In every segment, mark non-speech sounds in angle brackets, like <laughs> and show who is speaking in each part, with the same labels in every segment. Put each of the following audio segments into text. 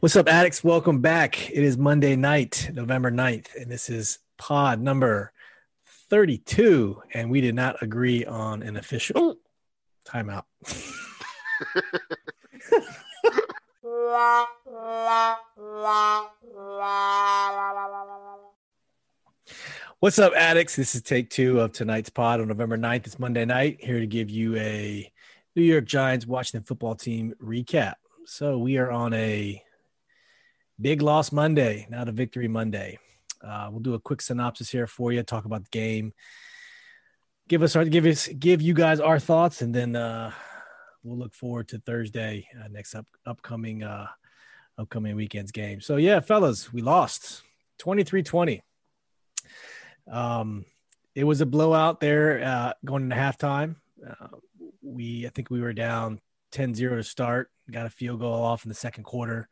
Speaker 1: What's up, addicts? Welcome back. It is Monday night, November 9th, and this is pod number 32. And we did not agree on an official timeout. <laughs> What's up, addicts? This is take two of tonight's pod on November 9th. It's Monday night. Here to give you a New York Giants Washington football team recap. So we are on a big loss Monday, not a victory Monday. Uh, we'll do a quick synopsis here for you, talk about the game, give us our give us give you guys our thoughts, and then uh, we'll look forward to Thursday uh, next up upcoming uh, upcoming weekend's game. So yeah, fellas, we lost 23-20. Um, it was a blowout there uh, going into halftime. Uh, we I think we were down 10-0 to start, got a field goal off in the second quarter.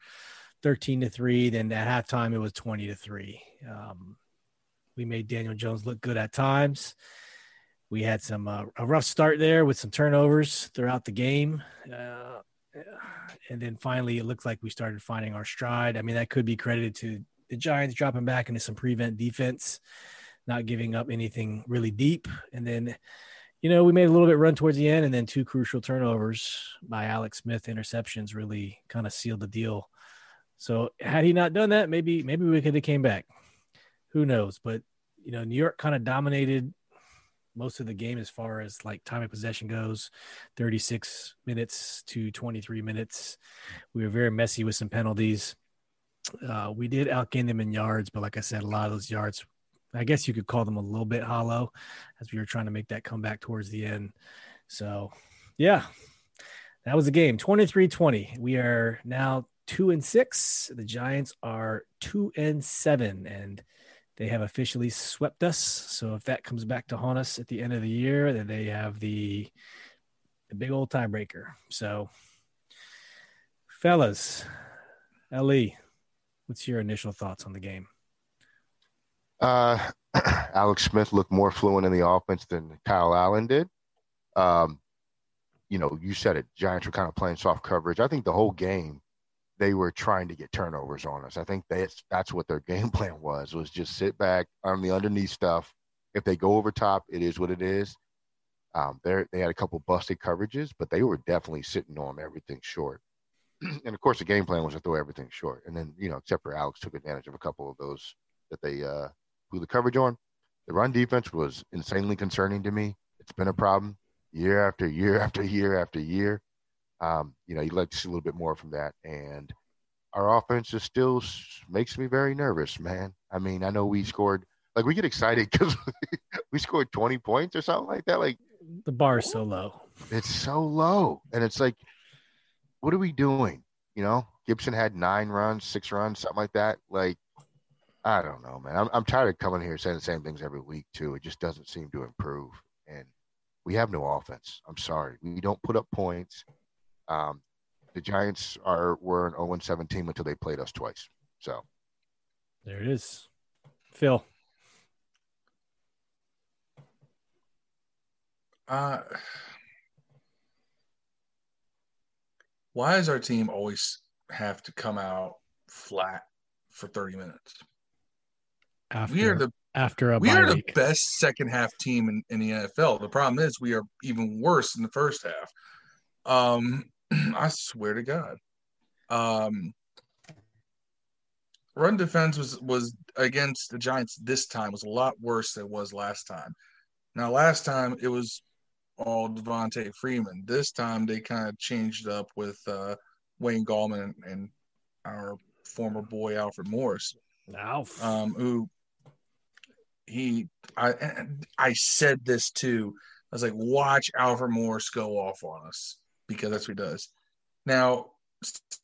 Speaker 1: 13 to 3 then at halftime it was 20 to 3 um, we made daniel jones look good at times. We had some uh, a rough start there with some turnovers throughout the game. Uh, and then finally it looked like we started finding our stride. I mean that could be credited to the giants dropping back into some prevent defense not giving up anything really deep. And then you know we made a little bit run towards the end and then two crucial turnovers by alex smith. Interceptions really kind of sealed the deal so had he not done that, maybe maybe we could have came back. Who knows? But you know, New York kind of dominated most of the game as far as like time of possession goes. 36 minutes to 23 minutes. We were very messy with some penalties. Uh, we did outgain them in yards but like i said a lot of those yards i guess you could call them a little bit hollow as we were trying to make that comeback towards the end. So yeah that was the game. 23-20 we are now two and six. The Giants are two and seven, and they have officially swept us. So if that comes back to haunt us at the end of the year, then they have the the big old tiebreaker. So, fellas, Ali, what's your initial thoughts on the game?
Speaker 2: Uh, <clears throat> Alex Smith looked more fluent in the offense than Kyle Allen did. Um, you know, you said it. Giants were kind of playing soft coverage. I think the whole game they were trying to get turnovers on us. I think that's that's what their <laughs> game plan was was just sit back on the underneath stuff. If they go over top, it is what it is. Um, they they had a couple busted coverages, but they were definitely sitting on everything short. <clears throat> and of course, the game plan was to throw everything short. And then you know, except for Alex took advantage of a couple of those that they uh, blew the coverage on. The run defense was insanely concerning to me. It's been a problem year after year <laughs> after year after year. Um, you know, you'd like to see a little bit more from that. And our offense just still makes me very nervous, man. I mean, I know we scored, like, we get excited because <laughs> we scored 20 points or something like that. Like,
Speaker 1: the bar is so low.
Speaker 2: It's so low. And it's like, what are we doing? You know, Gibson had nine runs, six runs, something like that. Like, I don't know, man. I'm, I'm tired of coming here saying the same things every week, too. It just doesn't seem to improve. And we have no offense. I'm sorry. We don't put up points. Um, the Giants are were an 0 7 team until they played us twice. So
Speaker 1: there it is. Phil.
Speaker 3: Uh, why does our team always have to come out flat for 30 minutes?
Speaker 1: After, we are the after a
Speaker 3: we are
Speaker 1: week.
Speaker 3: the best second half team in, in the NFL. The problem is we are even worse in the first half. Um, <clears throat> I swear to God. Um, run defense was was against the Giants this time was a lot worse than it was last time. Now, last time it was all Devonta Freeman. This time they kind of changed up with uh, Wayne Gallman and, and, our former boy Alfred Morris.
Speaker 1: Alf.
Speaker 3: Um, who he I I said this too. I was like, watch Alfred Morris go off on us because that's what he does. Now,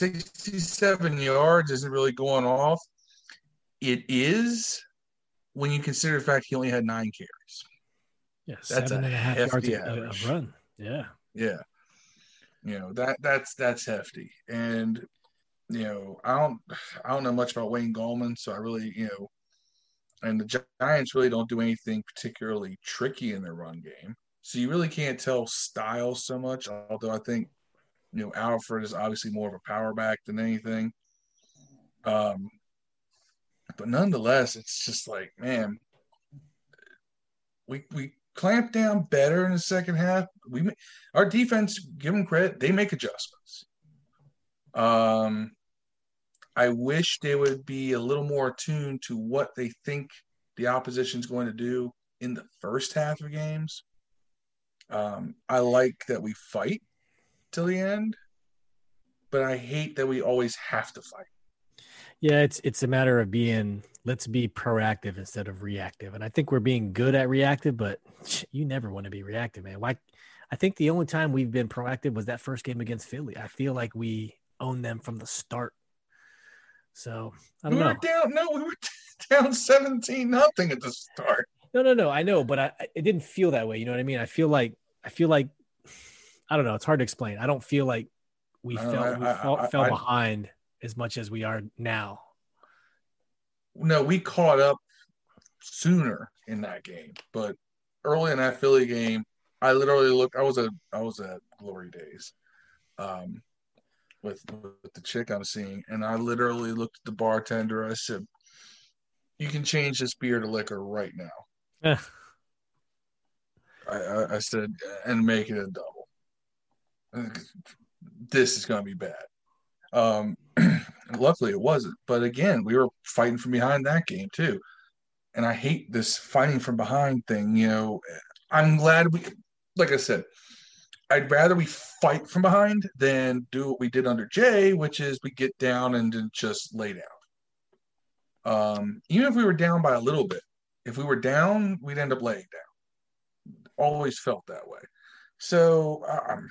Speaker 3: 67 yards isn't really going off. It is when you consider the fact he only had nine carries.
Speaker 1: Yeah, that's seven a and a half yards of run. Yeah,
Speaker 3: yeah. You know that that's that's hefty, and you know I don't I don't know much about Wayne Gallman, so I really you know, and the Giants really don't do anything particularly tricky in their run game. So you really can't tell style so much. Although I think, you know, Alfred is obviously more of a power back than anything. Um, but nonetheless, it's just like, man, we we clamp down better in the second half. We our defense, give them credit, they make adjustments. Um, I wish they would be a little more attuned to what they think the opposition is going to do in the first half of games. Um, I like that we fight till the end, but I hate that we always have to fight.
Speaker 1: Yeah, it's it's a matter of being let's be proactive instead of reactive. And I think we're being good at reactive, but you never want to be reactive, man. Why I think the only time we've been proactive was that first game against Philly. I feel like we own them from the start. So I don't
Speaker 3: we
Speaker 1: know.
Speaker 3: were down no, we were <laughs> down 17 nothing at the start.
Speaker 1: No, no, no. I know, but I it didn't feel that way. You know what I mean? I feel like I feel like I don't know. It's hard to explain. I don't feel like we
Speaker 3: I
Speaker 1: fell
Speaker 3: know,
Speaker 1: we
Speaker 3: I-
Speaker 1: fell,
Speaker 3: I-
Speaker 1: fell
Speaker 3: I-
Speaker 1: behind as much as we are now.
Speaker 3: No, we caught up sooner in that game, but early in that Philly game, I literally looked. I was at I was at Glory Days, um, with with the chick I'm seeing, and I literally looked at the bartender. I said, "You can change this beer to liquor right now." I, I, said, and make it a double. This is going to be bad. Um, <clears throat> luckily, it wasn't. But again, we were fighting from behind that game too, and I hate this fighting from behind thing. You know, I'm glad we, like I said, I'd rather we fight from behind than do what we did under Jay, which is we get down and just lay down. Um, even if we were down by a little bit, if we were down, we'd end up laying down. Always felt that way. So um,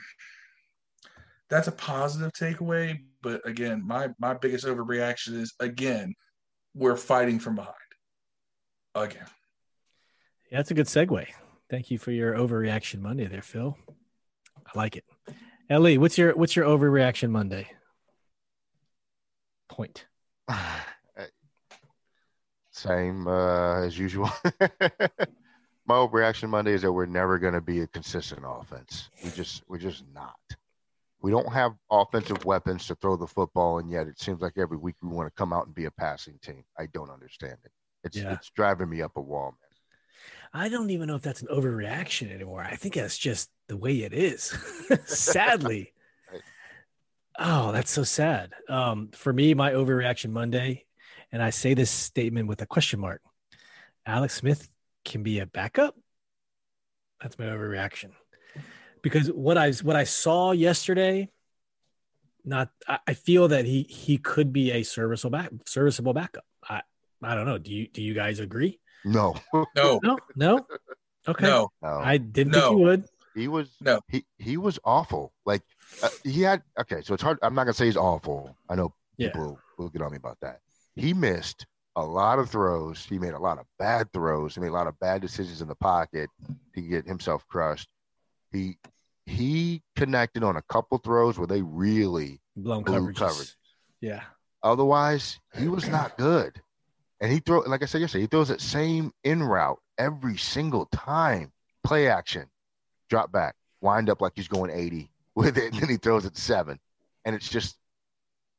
Speaker 3: that's a positive takeaway. But again, my my biggest overreaction is again, we're fighting from behind. Again.
Speaker 1: Yeah, that's a good segue. Thank you for your overreaction Monday there, Phil. I like it. Ellie, what's your what's your overreaction Monday? Point.
Speaker 2: Same uh, as usual. <laughs> My overreaction Monday is that we're never going to be a consistent offense. We just we're just not. We don't have offensive weapons to throw the football, and yet it seems like every week we want to come out and be a passing team. I don't understand it. It's
Speaker 1: Yeah.
Speaker 2: it's driving me up a wall, man.
Speaker 1: I don't even know if that's an overreaction anymore. I think that's just the way it is. <laughs> Sadly. <laughs>
Speaker 2: Right.
Speaker 1: Oh, that's so sad. Um, for me, my overreaction Monday, and I say this statement with a question mark. Alex Smith can be a backup. That's my overreaction. Because what I what I saw yesterday, not I, I feel that he he could be a serviceable back serviceable backup. I I don't know. Do you do you guys agree?
Speaker 2: No, <laughs>
Speaker 3: No,
Speaker 1: No, no. Okay.
Speaker 3: no.
Speaker 2: no.
Speaker 1: I didn't think you would.
Speaker 2: He was
Speaker 3: No.
Speaker 2: He he was awful. Like uh, he had okay, so it's hard. I'm not gonna say he's awful. I know
Speaker 1: Yeah.
Speaker 2: people will get on me about that. He missed a lot of throws. He made a lot of bad throws. He made a lot of bad decisions in the pocket to get himself crushed. He he connected on a couple throws where they really.
Speaker 1: Blown
Speaker 2: Blue
Speaker 1: coverage.
Speaker 2: coverage.
Speaker 1: Yeah.
Speaker 2: Otherwise, he was not good. And he throw like I said yesterday, he throws that same in route every single time. Play action, drop back, wind up like he's going 80 <laughs> with it, and then he throws it seven. And it's just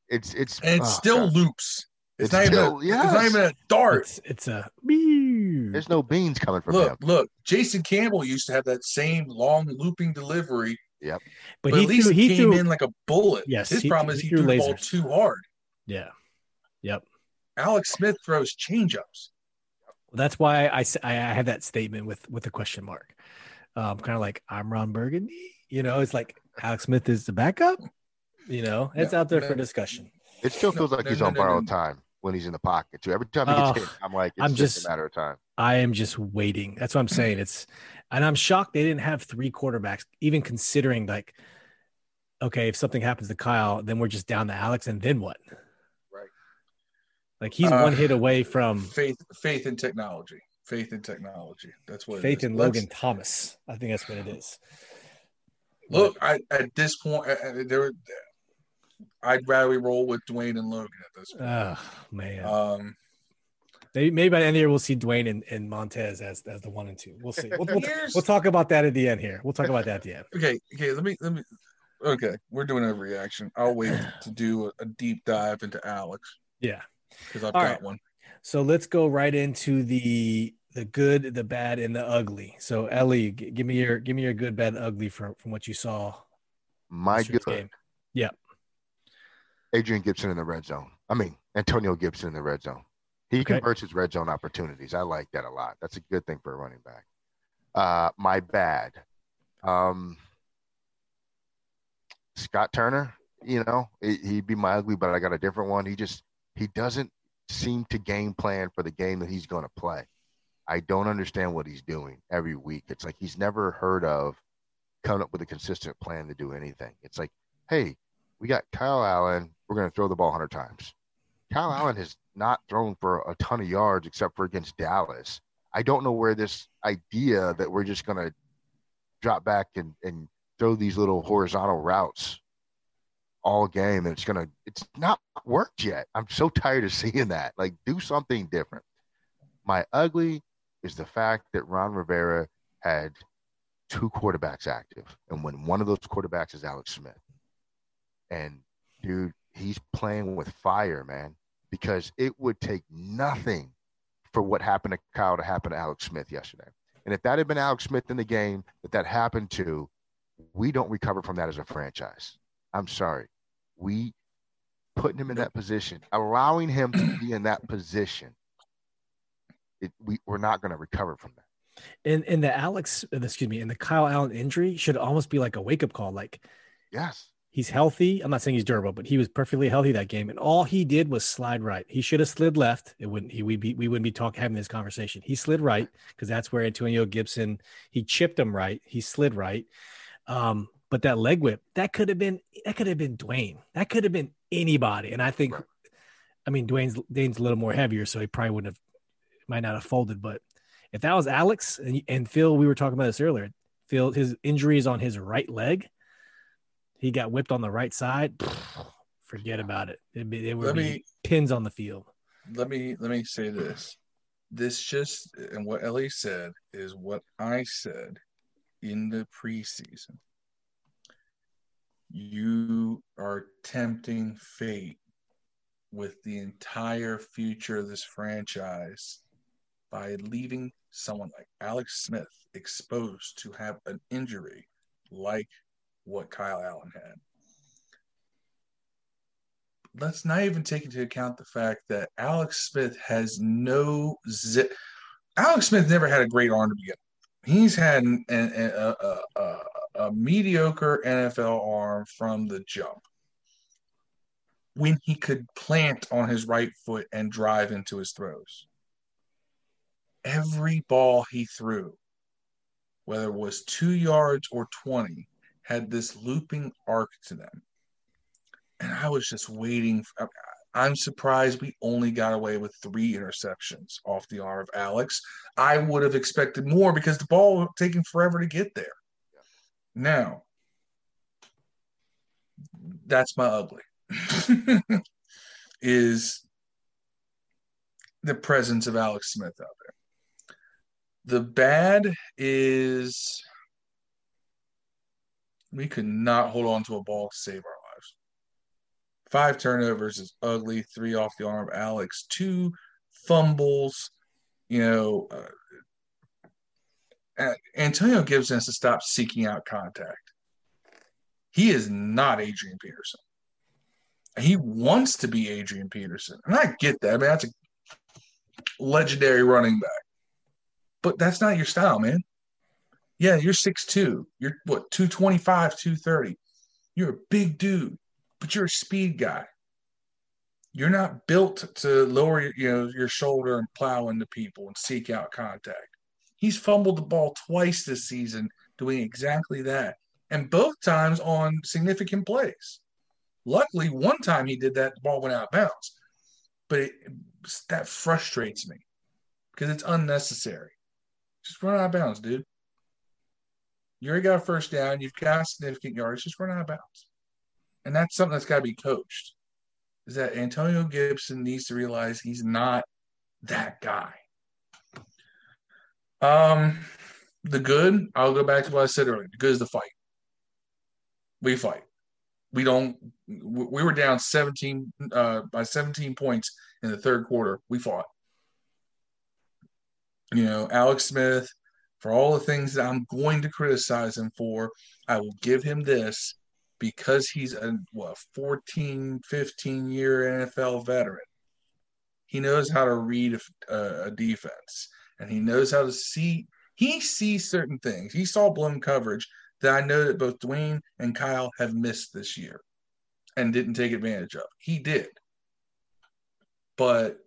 Speaker 2: it's it's
Speaker 3: And it
Speaker 2: oh,
Speaker 3: still
Speaker 2: God.
Speaker 3: loops. It's,
Speaker 2: It's
Speaker 3: not
Speaker 2: still-
Speaker 3: even a, it's not even a dart.
Speaker 1: It's it's a
Speaker 2: there's no beans coming from
Speaker 3: Look,
Speaker 2: him.
Speaker 3: look. Jason Campbell used to have that same long looping delivery,
Speaker 1: but,
Speaker 3: but,
Speaker 1: he
Speaker 3: at least
Speaker 1: threw, he
Speaker 3: came
Speaker 1: threw
Speaker 3: in like a bullet.
Speaker 1: Yes,
Speaker 3: His
Speaker 1: he-
Speaker 3: problem is
Speaker 1: he
Speaker 3: he
Speaker 1: threw
Speaker 3: threw the ball too hard.
Speaker 1: yeah. Yep.
Speaker 3: Alex Smith throws changeups.
Speaker 1: That's why I, I have that statement with with a question mark. Um, kind of like I'm Ron Burgundy. You know, it's like Alex Smith is the backup. You know, it's
Speaker 3: No,
Speaker 1: out there
Speaker 3: no.
Speaker 1: for discussion.
Speaker 2: It still
Speaker 3: No,
Speaker 2: feels like
Speaker 3: no,
Speaker 2: he's
Speaker 3: no,
Speaker 2: on borrowed time when he's in the pocket too. Every time he gets
Speaker 1: Oh,
Speaker 2: hit, I'm like, it's
Speaker 1: I'm
Speaker 2: just,
Speaker 1: just-
Speaker 2: a matter of time.
Speaker 1: I am just waiting. That's what I'm saying. It's and I'm shocked they didn't have three quarterbacks, even considering like, okay, if something happens to Kyle, then we're just down to Alex, and then what?
Speaker 2: Right.
Speaker 1: Like he's
Speaker 3: Uh,
Speaker 1: one hit away from
Speaker 3: Faith, faith in technology. Faith in technology. That's what.
Speaker 1: faith
Speaker 3: is.
Speaker 1: in
Speaker 3: Let's-
Speaker 1: Logan Thomas. I think that's what it is.
Speaker 3: Look, I, at this point, uh, uh, there. I'd rather we roll with Dwayne and Logan at this point.
Speaker 1: Oh man.
Speaker 3: Um,
Speaker 1: Maybe, maybe by the end of the year we'll see Dwayne and, and Montez as, as the one and two. We'll see. We'll, we'll, we'll talk about that at the end here. We'll talk about that at the end. <laughs>
Speaker 3: okay, okay. Let me let me. Okay, we're doing a reaction. I'll wait to do a, a deep dive into Alex.
Speaker 1: Yeah.
Speaker 3: Because I've
Speaker 1: All
Speaker 3: got
Speaker 1: right.
Speaker 3: one.
Speaker 1: So let's go right into the the good, the bad, and the ugly. So Ellie, g- give me your give me your good, bad, ugly from from what you saw.
Speaker 2: My
Speaker 1: yesterday's
Speaker 2: good,
Speaker 1: game.
Speaker 2: Adrian Gibson in the red zone. I mean, Antonio Gibson in the red zone. He
Speaker 1: Okay.
Speaker 2: converts his red zone opportunities. I like that a lot. That's a good thing for a running back. Uh, my bad. Um, Scott Turner, you know, he- he'd be my ugly, but I got a different one. He just he doesn't seem to game plan for the game that he's going to play. I don't understand what he's doing every week. It's like he's never heard of coming up with a consistent plan to do anything. It's like, hey, we got Kyle Allen. We're going to throw the ball 100 times. Kyle Allen has not thrown for a ton of yards except for against Dallas. I don't know where this idea that we're just going to drop back and, and throw these little horizontal routes all game and it's going to it's not worked yet. I'm so tired of seeing that. Like do something different. My ugly is the fact that Ron Rivera had two quarterbacks active and when one of those quarterbacks is Alex Smith. And dude, he's playing with fire, man, because it would take nothing for what happened to Kyle to happen to Alex Smith yesterday. And if that had been Alex Smith in the game that that happened to, we don't recover from that as a franchise. I'm sorry. We putting him in that position, allowing him to be in that position, it, we, we're not going to recover from that.
Speaker 1: And and the Alex, excuse me, and the Kyle Allen injury should almost be like a wake up call. Like
Speaker 2: Yes.
Speaker 1: He's healthy. I'm not saying he's durable, but he was perfectly healthy that game, and all he did was slide right. He should have slid left. It wouldn't. He we be we wouldn't be talking having this conversation. He slid right because that's where Antonio Gibson he chipped him right. He slid right. Um, but that leg whip that could have been that could have been Dwayne. That could have been anybody. And I think, I mean, Dwayne's Dwayne's a little more heavier, so he probably wouldn't have might not have folded. But if that was Alex and, and Phil, we were talking about this earlier. Phil, his injury is on his right leg. He got whipped on the right side. <sighs> Forget about it. It, be- it would be
Speaker 3: me
Speaker 1: pins on the field.
Speaker 3: let me let me say this. This just and what Ellie said is what I said in the preseason. You are tempting fate with the entire future of this franchise by leaving someone like Alex Smith exposed to have an injury like what Kyle Allen had. Let's not even take into account the fact that Alex Smith has no zip. Alex Smith never had a great arm to begin. with. He's had an, an, a, a, a, a mediocre NFL arm from the jump. When he could plant on his right foot and drive into his throws, every ball he threw, whether it was two yards or 20, had this looping arc to them. And I was just waiting. For, I'm surprised we only got away with three interceptions off the arm of Alex. I would have expected more because the ball was taking forever to get there. Now, that's my ugly. <laughs> is the presence of Alex Smith out there. The bad is we could not hold on to a ball to save our lives. Five turnovers is ugly. Three off the arm of Alex. Two fumbles. You know, uh, Antonio Gibson has to stop seeking out contact. He is not Adrian Peterson. He wants to be Adrian Peterson. And I get that. I mean, that's a legendary running back. But that's not your style, man. Yeah, you're 6'2. You're what, 225, 230. You're a big dude, but you're a speed guy. You're not built to lower you know your shoulder and plow into people and seek out contact. He's fumbled the ball twice this season doing exactly that. And both times on significant plays. Luckily, one time he did that, the ball went out of bounds. But it, that frustrates me because it's unnecessary. Just run out of bounds, dude. You already got a first down. You've got significant yards. Just run out of bounds. And that's something that's got to be coached. Is that Antonio Gibson needs to realize he's not that guy. Um, the good, I'll go back to what I said earlier. The good is the fight. We fight. we don't. We were down 17 uh, by 17 points in the third quarter. We fought. You know, Alex Smith, for all the things that I'm going to criticize him for, I will give him this because he's a what 14, 15 year NFL veteran. He knows how to read a, a defense and he knows how to see. He sees certain things. He saw blown coverage that I know that both Dwayne and Kyle have missed this year and didn't take advantage of. He did. But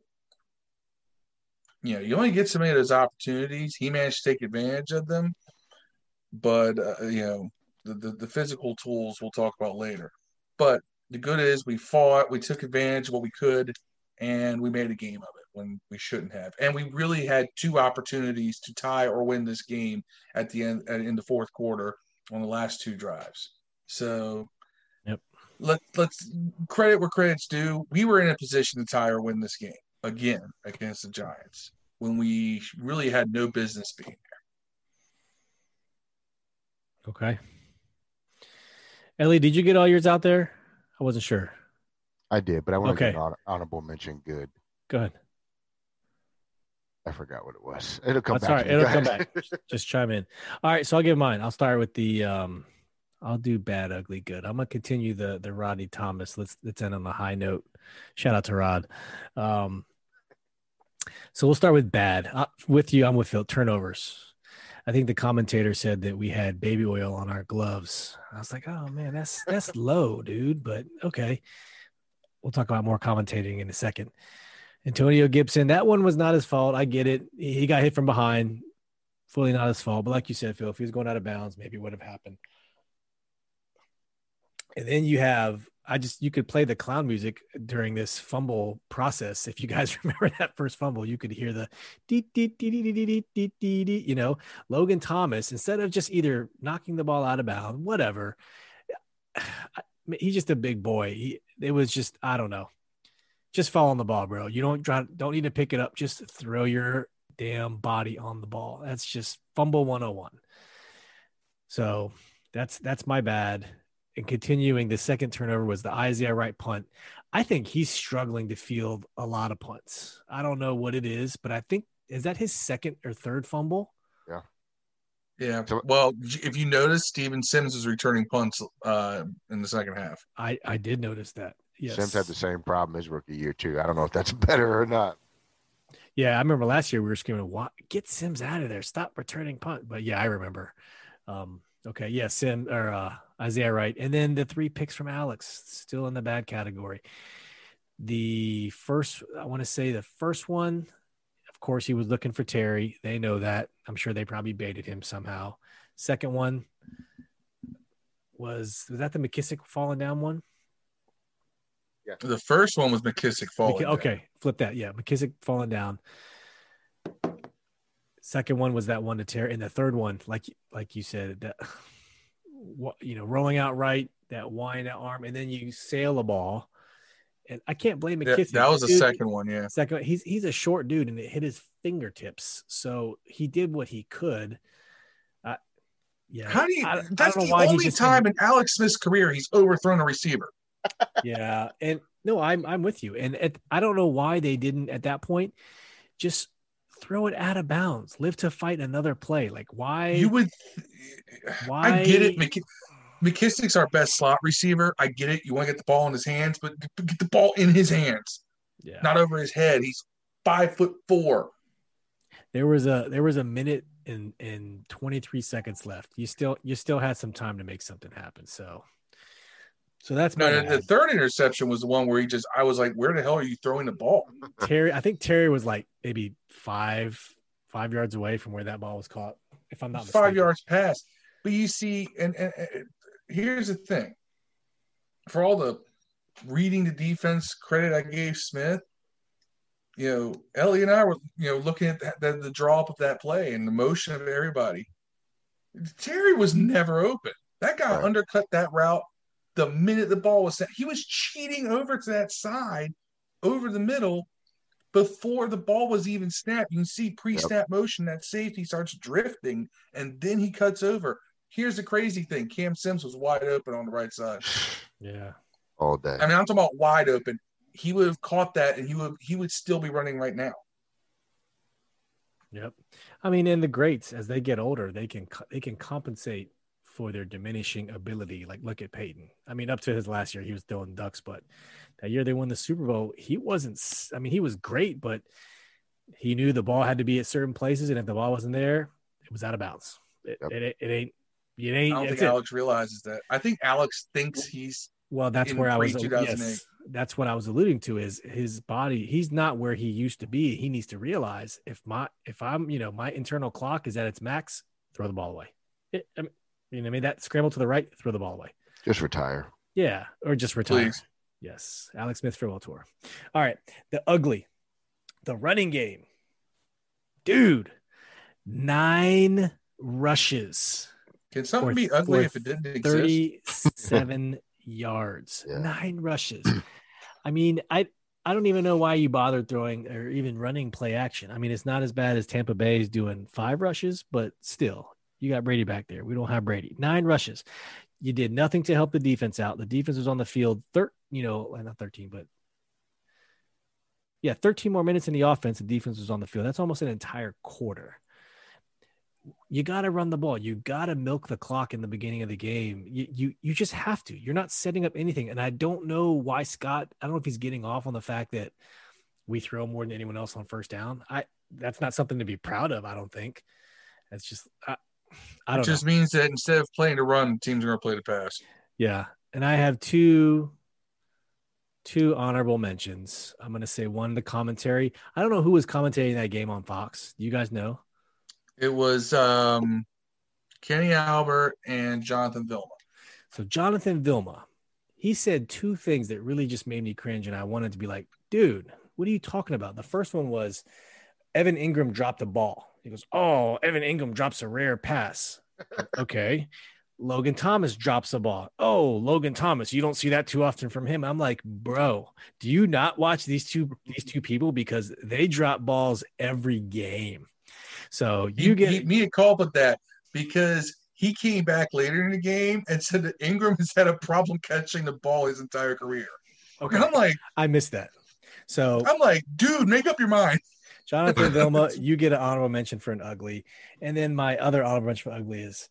Speaker 3: you know, you only get so many of those opportunities. He managed to take advantage of them. But uh, you know, the, the, the physical tools we'll talk about later. But the good is we fought, we took advantage of what we could, and we made a game of it when we shouldn't have. And we really had two opportunities to tie or win this game at the end in the fourth quarter on the last two drives. So
Speaker 1: yep.
Speaker 3: let let's credit where credit's due. We were in a position to tie or win this game again against the Giants when we really had no business being
Speaker 1: there. Okay. Ellie, did you get all yours out there? I wasn't sure.
Speaker 2: I did, but I want
Speaker 1: okay.
Speaker 2: to get an honorable mention. Good.
Speaker 1: Go ahead.
Speaker 2: I forgot what it was. It'll come
Speaker 1: That's
Speaker 2: back.
Speaker 1: all right. It'll come back. Just chime in. All right. So I'll give mine. I'll start with the um I'll do bad, ugly, good. I'm gonna continue the the Rodney Thomas. Let's let's end on the high note. Shout out to Rod. Um so we'll start with bad. Uh, with you, I'm with Phil. Turnovers. I think the commentator said that we had baby oil on our gloves. I was like, oh man, that's that's <laughs> low, dude. But okay. We'll talk about more commentating in a second. Antonio Gibson, that one was not his fault. I get it. He got hit from behind. Fully not his fault. But like you said, Phil, if he was going out of bounds, maybe it would have happened. And then you have, I just you could play the clown music during this fumble process. If you guys remember that first fumble, you could hear the dee, dee, dee, you know, Logan Thomas instead of just either knocking the ball out of bounds, whatever. He's just a big boy. He, it was just I don't know. Just fall on the ball, bro. You don't try, don't need to pick it up. Just throw your damn body on the ball. That's just fumble 101. So that's that's my bad. And continuing, the second turnover was the Isaiah Wright punt. I think he's struggling to field a lot of punts. I don't know what it is, but I think is that his second or third fumble?
Speaker 2: Yeah.
Speaker 3: Yeah. Well, if you notice, Steven Sims was returning punts uh, in the second half.
Speaker 1: I I did notice that. Yes.
Speaker 2: Sims had the same problem his rookie year too. I don't know if that's <laughs> better or not.
Speaker 1: Yeah, I remember last year we were screaming, "What? Get Sims out of there! Stop returning punt!" But yeah, I remember. Um, okay, yeah, Sim or uh, Isaiah Wright, and then the three picks from Alex, still in the bad category. The first, I want to say, the first one, of course, he was looking for Terry. They know that. I'm sure they probably baited him somehow. Second one was was that the McKissic falling down one?
Speaker 3: Yeah. The first one was McKissic falling.
Speaker 1: McK- okay, flip that. Yeah, McKissic falling down. Second one was that one to tear, and the third one, like like you said, that what you know, rolling out right, that wind that arm, and then you sail a ball. And I can't blame McKissic.
Speaker 3: Yeah, that was the second one, yeah.
Speaker 1: Second, he's he's a short dude, and it hit his fingertips, so he did what he could. Uh, yeah.
Speaker 3: How do you? I, that's I the only time in Alex Smith's career he's overthrown a receiver <laughs>
Speaker 1: yeah, and no, I'm I'm with you, and at, I don't know why they didn't at that point just throw it out of bounds, live to fight another play. Like why
Speaker 3: you would? Why I get it. McK- McKissic's our best slot receiver. I get it. You want to get the ball in his hands, but get the ball in his hands,
Speaker 1: yeah,
Speaker 3: not over his head. He's five foot four.
Speaker 1: There was a there was a minute and and 23 seconds left. You still you still had some time to make something happen. So so that's
Speaker 3: no. The third interception was the one where he just. I was like, "Where the hell are you throwing the ball?"
Speaker 1: Terry, I think Terry was like maybe five five yards away from where that ball was caught. If I'm not
Speaker 3: mistaken. five yards past. But you see, and, and, and here's the thing: for all the reading the defense credit I gave Smith, you know, Ellie and I were, you know, looking at the, the, the draw up of that play and the motion of everybody. Terry was never open. That guy right. undercut that route the minute the ball was set. He was cheating over to that side, over the middle, before the ball was even snapped. You can see pre-snap yep. motion that safety starts drifting, and then he cuts over. here's the crazy thing: Cam Sims was wide open on the right side. <sighs>
Speaker 1: Yeah.
Speaker 2: all day.
Speaker 3: I mean, I'm talking about wide open. He would have caught that, and he would he would still be running right now.
Speaker 1: Yep. I mean, and the greats as they get older, they can they can compensate for their diminishing ability. Like look at Peyton. I mean, up to his last year, he was throwing ducks, but that year they won the Super Bowl, he wasn't. I mean, he was great, but he knew the ball had to be at certain places, and if the ball wasn't there, it was out of bounds. It,
Speaker 2: Yep.
Speaker 1: it, it ain't. It
Speaker 3: I
Speaker 1: ain't.
Speaker 3: don't think
Speaker 1: it.
Speaker 3: Alex realizes that. I think Alex thinks he's
Speaker 1: Well, that's where I was. Yes, that's what I was alluding to. Is his body? He's not where he used to be. He needs to realize if my if I'm you know my internal clock is at its max, throw the ball away. It, I mean, you know, I mean that scramble to the right, throw the ball away.
Speaker 2: Just retire.
Speaker 1: Yeah, or just retire.
Speaker 3: Please.
Speaker 1: Yes, Alex Smith farewell tour. All right, the ugly, the running game, dude, nine rushes.
Speaker 3: can something be ugly if it didn't exist?
Speaker 1: 37 <laughs> yards,
Speaker 2: Yeah.
Speaker 1: nine rushes. <clears throat> I mean, I I don't even know why you bothered throwing or even running play action. I mean, it's not as bad as Tampa Bay is doing five rushes, but still, you got Brady back there. We don't have Brady. Nine rushes. You did nothing to help the defense out. The defense was on the field, thir- you know, not 13, but yeah, 13 more minutes in the offense. The defense was on the field. That's almost an entire quarter you got to run the ball. You got to milk the clock in the beginning of the game. You, you you just have to. You're not setting up anything. And I don't know why Scott. I don't know if he's getting off on the fact that we throw more than anyone else on first down. I that's not something to be proud of. I don't think. That's just I
Speaker 3: It
Speaker 1: don't
Speaker 3: just
Speaker 1: know.
Speaker 3: means that instead of playing to run, teams are going to play to pass.
Speaker 1: Yeah, and I have two two honorable mentions. I'm going to say one the commentary. I don't know who was commentating that game on Fox. Do you guys know?
Speaker 3: It was um, Kenny Albert and Jonathan Vilma.
Speaker 1: So Jonathan Vilma, he said two things that really just made me cringe, and I wanted to be like, dude, what are you talking about? The first one was Evan Engram dropped the ball. He goes, Oh, Evan Engram drops a rare pass. <laughs> okay. Logan Thomas drops a ball. Oh, Logan Thomas, you don't see that too often from him. I'm like, bro, do you not watch these two these two people because they drop balls every game? So
Speaker 3: He,
Speaker 1: you get
Speaker 3: he, me and call put that because he came back later in the game and said that Engram has had a problem catching the ball his entire career.
Speaker 1: okay.
Speaker 3: And I'm like,
Speaker 1: I missed that. So
Speaker 3: I'm like, dude, make up your mind.
Speaker 1: Jonathan <laughs> Vilma, you get an honorable mention for an ugly. And then my other honorable mention for ugly is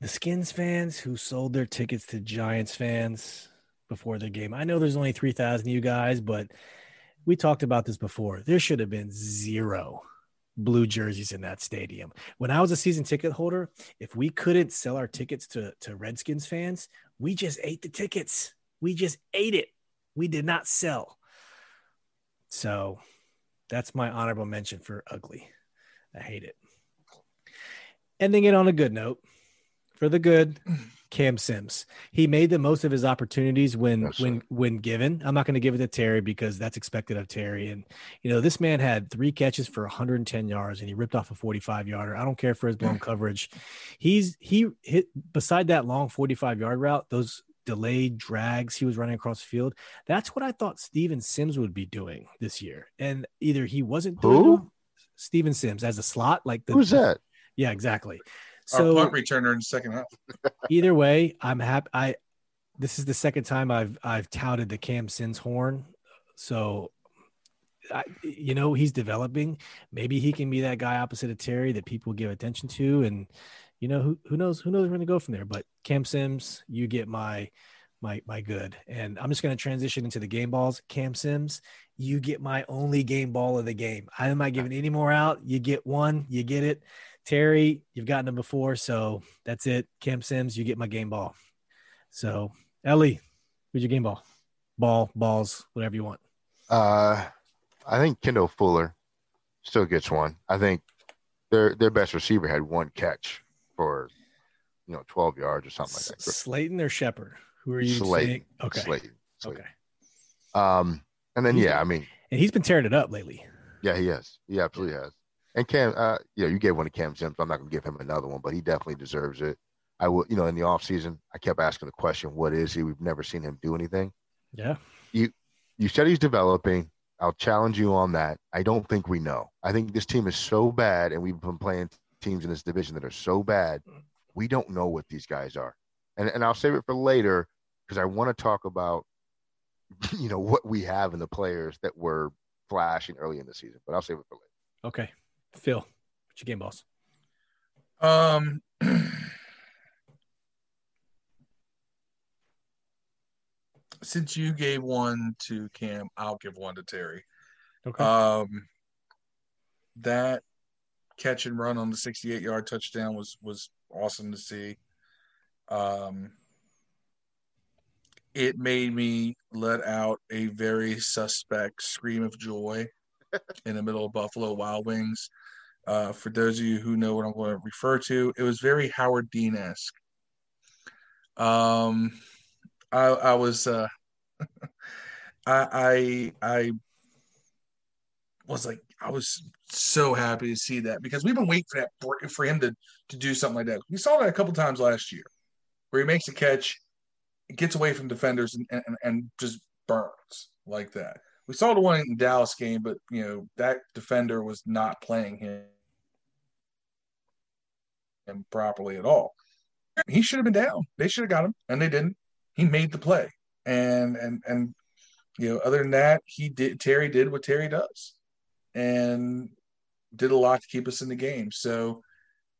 Speaker 1: the Skins fans who sold their tickets to Giants fans before the game. I know there's only 3,000 of you guys, but we talked about this before. There should have been zero blue jerseys in that stadium. When I was a season ticket holder, if we couldn't sell our tickets to, to Redskins fans, we just ate the tickets. We just ate it. We did not sell. So that's my honorable mention for ugly. I hate it. Ending it on a good note. For the good, <clears throat> Cam Sims. He made the most of his opportunities when when when given. I'm not going to give it to Terry because that's expected of Terry. And you know, this man had three catches for 110 yards and he ripped off a 45 yarder. I don't care for his blown <clears throat> coverage. He's he hit beside that long 45 yard route, those delayed drags he was running across the field. That's what I thought Steven Sims would be doing this year. And either he wasn't doing
Speaker 2: Who?
Speaker 1: them- Steven Sims as a slot, like the
Speaker 2: Who's that?
Speaker 1: Yeah, exactly.
Speaker 3: Our
Speaker 1: So
Speaker 3: punt returner in the second half. <laughs>
Speaker 1: either way, I'm happy. I this is the second time I've I've touted the Cam Sims horn. So I, you know he's developing. Maybe he can be that guy opposite of Terry that people give attention to, and you know who who knows who knows where to go from there. But Cam Sims, you get my my my good, and I'm just going to transition into the game balls. Cam Sims, you get my only game ball of the game. I'm not giving any more out. You get one, you get it. Terry, you've gotten them before, so that's it. Cam Sims, you get my game ball. So Ellie, who's your game ball? Ball, balls, whatever you want.
Speaker 2: Uh, I think Kendall Fuller still gets one. I think their their best receiver had one catch for you know 12 yards or something like that.
Speaker 1: Slayton or Shepard? Who are you
Speaker 2: Slayton.
Speaker 1: saying? Okay.
Speaker 2: Slayton. Slayton.
Speaker 1: Okay.
Speaker 2: Um, and then
Speaker 1: He's-
Speaker 2: yeah, I mean,
Speaker 1: And he's been tearing it up lately.
Speaker 2: yeah, he has. He absolutely has. And Cam, uh, you know, you gave one to Cam Sims. I'm not going to give him another one, but he definitely deserves it. I will, you know, in the off season, I kept asking the question, "What is he?" We've never seen him do anything.
Speaker 1: Yeah.
Speaker 2: You you said he's developing. I'll challenge you on that. I don't think we know. I think this team is so bad, and we've been playing teams in this division that are so bad. We don't know what these guys are, and and I'll save it for later because I want to talk about <laughs> you know what we have in the players that were flashing early in the season. But I'll save it for later.
Speaker 1: Okay, Phil, what's your game, boss?
Speaker 3: Um. <clears throat> Since you gave one to Cam, I'll give one to Terry.
Speaker 1: Okay.
Speaker 3: Um, that catch and run on the 68 yard touchdown was was awesome to see. Um, it made me let out a very suspect scream of joy in the middle of Buffalo Wild Wings. Uh, for those of you who know what I'm going to refer to, it was very Howard Dean esque. Um, I, I was, uh, <laughs> I, I, I was like, I was so happy to see that because we've been waiting for that for, him to to do something like that. We saw that a couple times last year, where he makes a catch, gets away from defenders, and, and, and just burns like that. We saw the one in Dallas game, but you know that defender was not playing him, him properly at all. He should have been down. They should have got him, and they didn't. He made the play, and and and you know, other than that, he did. Terry did what Terry does, and did a lot to keep us in the game. So,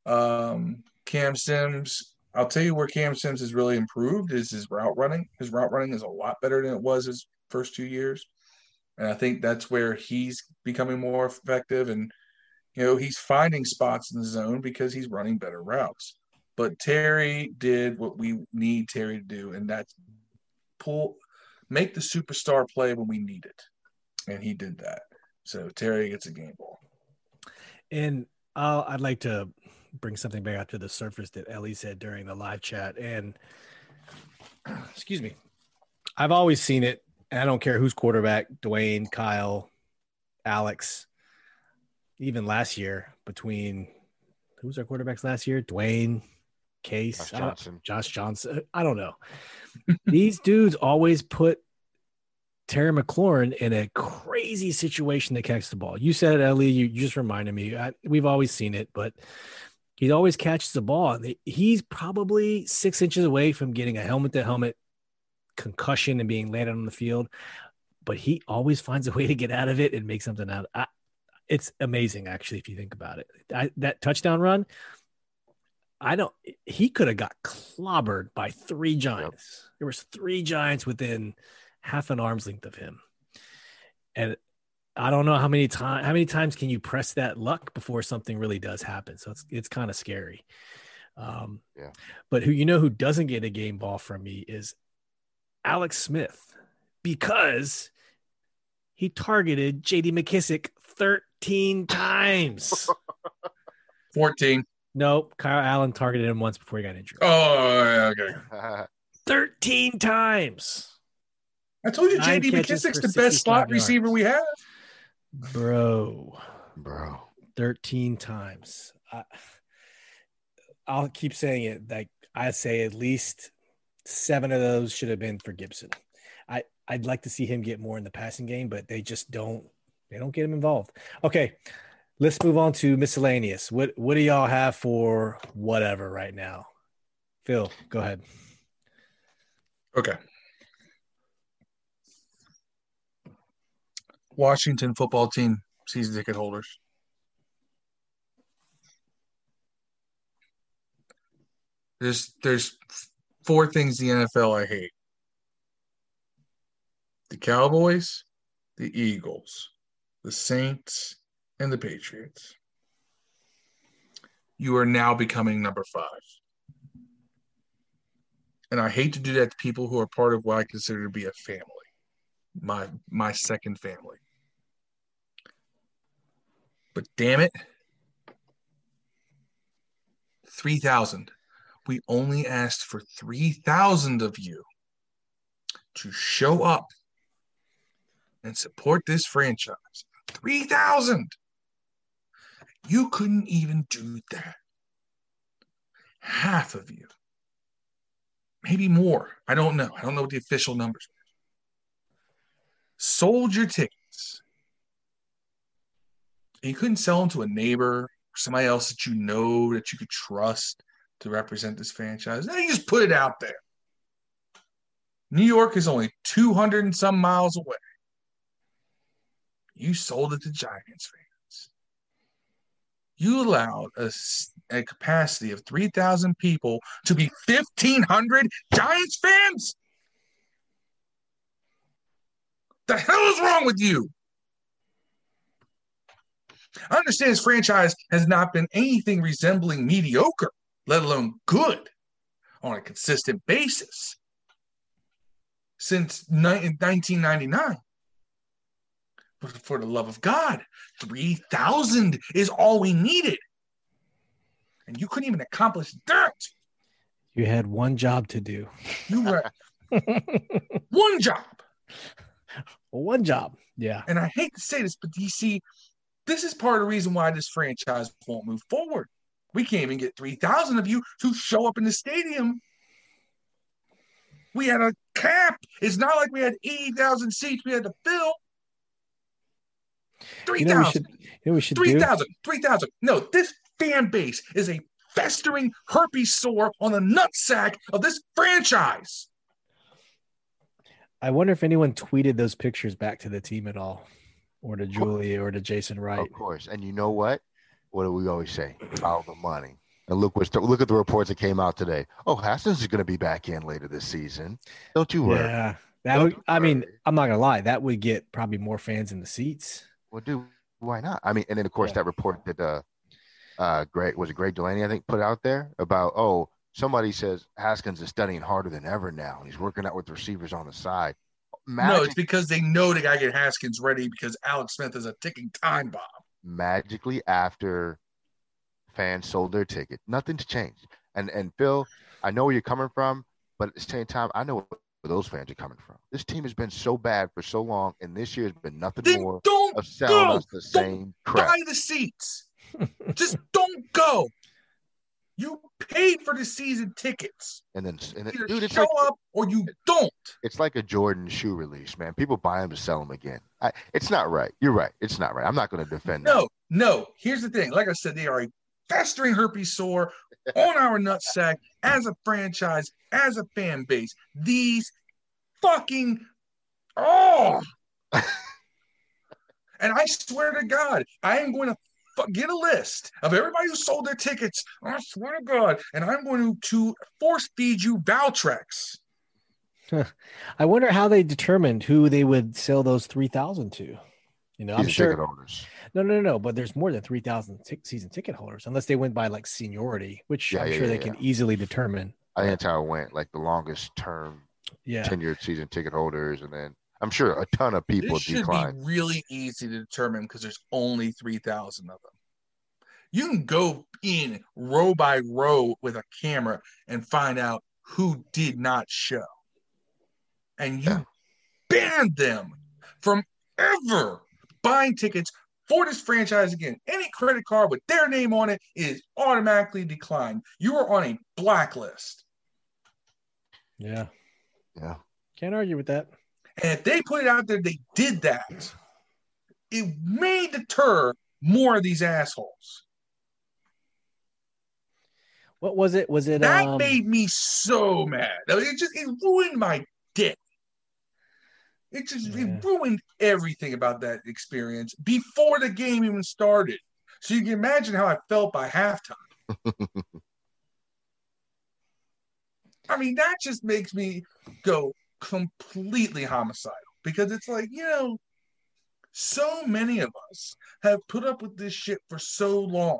Speaker 3: um, Cam Sims, I'll tell you where Cam Sims has really improved is his route running. His route running is a lot better than it was his first two years, and I think that's where he's becoming more effective. And you know, he's finding spots in the zone because he's running better routes. But Terry did what we need Terry to do, and that's pull, make the superstar play when we need it, and he did that. So Terry gets a game ball.
Speaker 1: And uh, I'd like to bring something back out to the surface that Ellie said during the live chat. And <clears throat> excuse me, I've always seen it. And I don't care who's quarterback, Dwayne, Kyle, Alex, even last year between who was our quarterbacks last year? Dwayne, Case,
Speaker 2: Josh Johnson.
Speaker 1: Josh Johnson. I don't know. <laughs> These dudes always put Terry McLaurin in a crazy situation to catch the ball. You said it, Ellie. You, you just reminded me. I, we've always seen it, but he always catches the ball. He's probably six inches away from getting a helmet to helmet concussion and being landed on the field, but he always finds a way to get out of it and make something out. I, it's amazing, actually, if you think about it. I, that touchdown run, I don't. He could have got clobbered by three giants. There was three giants within half an arm's length of him, and I don't know how many times. How many times can you press that luck before something really does happen? So it's it's kind of scary. Um,
Speaker 2: Yeah.
Speaker 1: But who you know who doesn't get a game ball from me is Alex Smith because he targeted J.D. McKissic 13 times. <laughs>
Speaker 3: 14.
Speaker 1: Nope, Kyle Allen targeted him once before he got injured.
Speaker 3: Oh, okay.
Speaker 1: 13 times.
Speaker 3: I told you
Speaker 1: Nine
Speaker 3: JD
Speaker 1: McKissic's
Speaker 3: the best slot
Speaker 1: yards.
Speaker 3: receiver we have.
Speaker 1: Bro,
Speaker 2: Bro.
Speaker 1: 13 times. I, I'll keep saying it. Like I say, at least seven of those should have been for Gibson. I I'd like to see him get more in the passing game, but they just don't. They don't get him involved. Okay, let's move on to miscellaneous. What what do y'all have for whatever right now? Phil, go ahead.
Speaker 3: Okay. Washington football team season ticket holders. There's there's four things the NFL I hate. The Cowboys, the Eagles, the Saints, and the Patriots. You are now becoming number five. And I hate to do that to people who are part of what I consider to be a family. My my second family. But damn it. 3,000. We only asked for 3,000 of you to show up and support this franchise. 3,000. You couldn't even do that. Half of you. Maybe more. I don't know. I don't know what the official numbers are. Sold your tickets. You couldn't sell them to a neighbor, somebody else that you know that you could trust to represent this franchise. You just put it out there. New York is only 200 and some miles away. You sold it to Giants fans. You allowed a, a capacity of 3,000 people to be 1,500 Giants fans? The hell is wrong with you? I understand this franchise has not been anything resembling mediocre, let alone good, on a consistent basis since 1999. But for the love of God, 3,000 is all we needed. And you couldn't even accomplish that.
Speaker 1: You had one job to do.
Speaker 3: You were <laughs> one job.
Speaker 1: one job. Yeah.
Speaker 3: And I hate to say this, but DC, this is part of the reason why this franchise won't move forward. We can't even get 3,000 of you to show up in the stadium. We had a cap. It's not like we had 80,000 seats we had to fill. 3,000.
Speaker 1: You know
Speaker 3: 3,000. 3,000. No, this fan base is a festering herpes sore on the nutsack of this franchise.
Speaker 1: I wonder if anyone tweeted those pictures back to the team at all, or to Julie, or to Jason Wright.
Speaker 2: Of course. And you know what? What do we always say? Follow the money. And look what's look at the reports that came out today. Oh, Haskins is going to be back in later this season. Don't you worry.
Speaker 1: Yeah, that would. I mean, I'm not gonna lie. That would get probably more fans in the seats.
Speaker 2: Well, dude, why not? I mean, and then of course yeah. that report that uh, uh, Greg was it Greg Delaney I think put out there about oh somebody says Haskins is studying harder than ever now. and He's working out with receivers on the side.
Speaker 3: Magic- no, it's because they know they gotta get Haskins ready because Alex Smith is a ticking time bomb.
Speaker 2: Magically after fans sold their ticket. Nothing's changed. And and Phil, I know where you're coming from, but at the same time, I know where those fans are coming from. This team has been so bad for so long, and this year has been nothing
Speaker 3: then
Speaker 2: more
Speaker 3: don't
Speaker 2: of selling
Speaker 3: go.
Speaker 2: us the same crap.
Speaker 3: Buy the seats. <laughs> Just don't go. You paid for the season tickets.
Speaker 2: And then, and then
Speaker 3: Either
Speaker 2: dude, it's
Speaker 3: show
Speaker 2: like,
Speaker 3: up or you don't.
Speaker 2: It's like a Jordan shoe release, man. People buy them to sell them again. I, it's not right. You're right. It's not right. I'm not going to defend.
Speaker 3: No,
Speaker 2: that.
Speaker 3: no. Here's the thing. Like I said, they are a festering herpes sore on our nutsack as a franchise, as a fan base. These fucking oh. <laughs> and I swear to God, I am going to get a list of everybody who sold their tickets. I swear to God, and I'm going to force feed you Valtrex. <laughs>
Speaker 1: I wonder how they determined who they would sell those three thousand to. You know, I'm sure. No, no, no, no. but there's more than three thousand t- season ticket holders, unless they went by like seniority, which yeah, I'm yeah, sure yeah, they can easily determine.
Speaker 2: I think that's how it went, like the longest term,
Speaker 1: yeah,
Speaker 2: tenured season ticket holders, and then I'm sure a ton of people
Speaker 3: this should
Speaker 2: declined.
Speaker 3: be really easy to determine because there's only three thousand of them. You can go in row by row with a camera and find out who did not show, and you ban them from ever buying tickets for this franchise again. Any credit card with their name on it is automatically declined. You are on a blacklist.
Speaker 1: Yeah.
Speaker 2: Yeah.
Speaker 1: Can't argue with that.
Speaker 3: And if they put it out there, they did that. It may deter more of these assholes.
Speaker 1: What was it? Was it
Speaker 3: that
Speaker 1: um...
Speaker 3: made me so mad? It just it ruined my dick. It just yeah. it ruined everything about that experience before the game even started. So you can imagine how I felt by halftime. <laughs> I mean, that just makes me go completely homicidal because it's like, you know, so many of us have put up with this shit for so long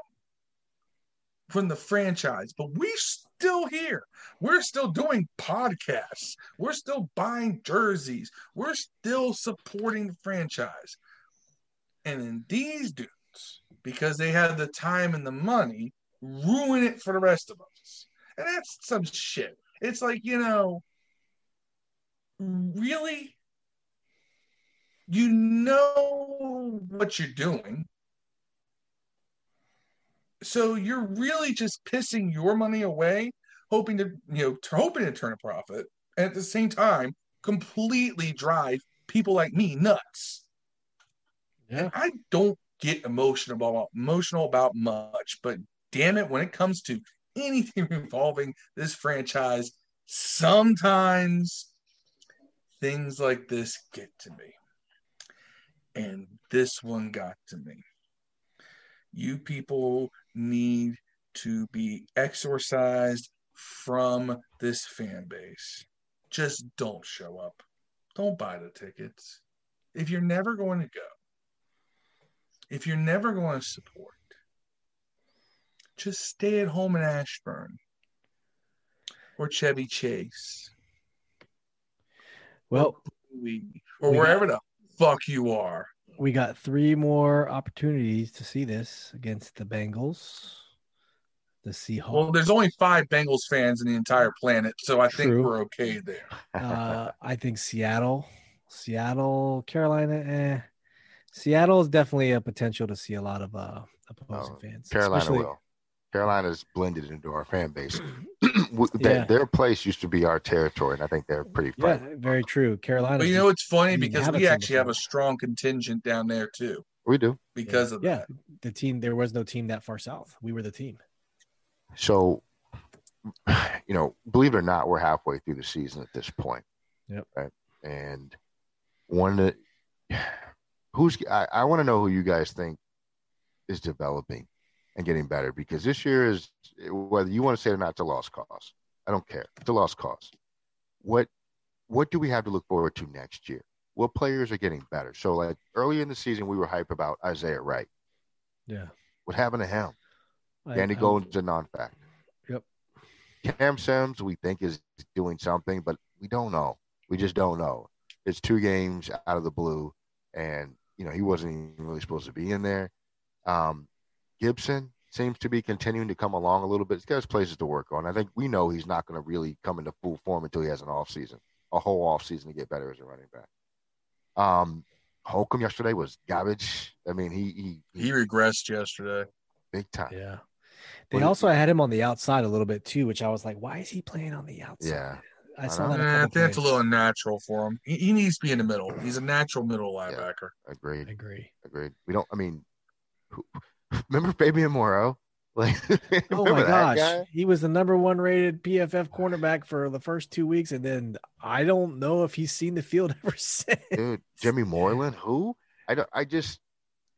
Speaker 3: from the franchise, but we're still here. We're still doing podcasts. We're still buying jerseys. We're still supporting the franchise. And then these dudes, because they have the time and the money, ruin it for the rest of us. And that's some shit. It's like, you know, really? You know what you're doing so you're really just pissing your money away, hoping to you know hoping to turn a profit, and at the same time completely drive people like me nuts. Yeah. And I don't get emotional about emotional about much, but damn it, when it comes to anything <laughs> involving this franchise, sometimes things like this get to me. And this one got to me. You people need to be exorcised from this fan base. Just don't show up. Don't buy the tickets. If you're never going to go, if you're never going to support, just stay at home in Ashburn or Chevy Chase.
Speaker 1: Well,
Speaker 3: or, or wherever got, the fuck you are.
Speaker 1: We got three more opportunities to see this against the Bengals, the Seahawks.
Speaker 3: Well, there's only five Bengals fans in the entire planet, so I True. think we're okay there. <laughs>
Speaker 1: uh, I think Seattle, Seattle, Carolina, eh. Seattle is definitely a potential to see a lot of uh, opposing oh, fans.
Speaker 2: Carolina especially... will. Carolina's blended into our fan base. <clears throat> yeah. Their place used to be our territory, and I think they're pretty.
Speaker 1: Yeah, very true. Carolina.
Speaker 3: But you know, it's funny because we actually have a strong contingent down there too.
Speaker 2: We do
Speaker 3: because
Speaker 1: yeah.
Speaker 3: of
Speaker 1: yeah. The team there was no team that far south. We were the team.
Speaker 2: So, you know, believe it or not, we're halfway through the season at this point.
Speaker 1: Yep.
Speaker 2: Right. And one that <sighs> who's I, I want to know who you guys think is developing and getting better because this year is whether you want to say it or not, it's a lost cause. I don't care. It's a lost cause. What what do we have to look forward to next year? What players are getting better? So like early in the season, we were hype about Isaiah Wright.
Speaker 1: Yeah.
Speaker 2: What happened to him? Danny I, Golden's a non-factor.
Speaker 1: Yep.
Speaker 2: Cam Sims, we think is doing something, but we don't know. We just don't know. It's two games out of the blue, and you know he wasn't even really supposed to be in there. Um, Gibson seems to be continuing to come along a little bit. He's got his places to work on. I think we know he's not going to really come into full form until he has an off season, a whole off season to get better as a running back. Um, Holcomb yesterday was garbage. I mean, he he
Speaker 3: he, he regressed yesterday,
Speaker 2: big time.
Speaker 1: Yeah. They also had him on the outside a little bit too, which I was like, why is he playing on the outside?
Speaker 2: Yeah.
Speaker 1: I saw that. I
Speaker 3: think that's a little unnatural for him. He, he, needs to be in the middle. He's a natural middle linebacker.
Speaker 2: Yeah, agreed.
Speaker 1: Agree.
Speaker 2: Agreed. We don't. I mean, who, <laughs> remember Fabian Moreau? Like, <laughs>
Speaker 1: oh my gosh, guy? he was the number one rated PFF cornerback for the first two weeks, and then I don't know if he's seen the field <laughs> ever since.
Speaker 2: Dude, Jimmy Moreland, who? I don't. I just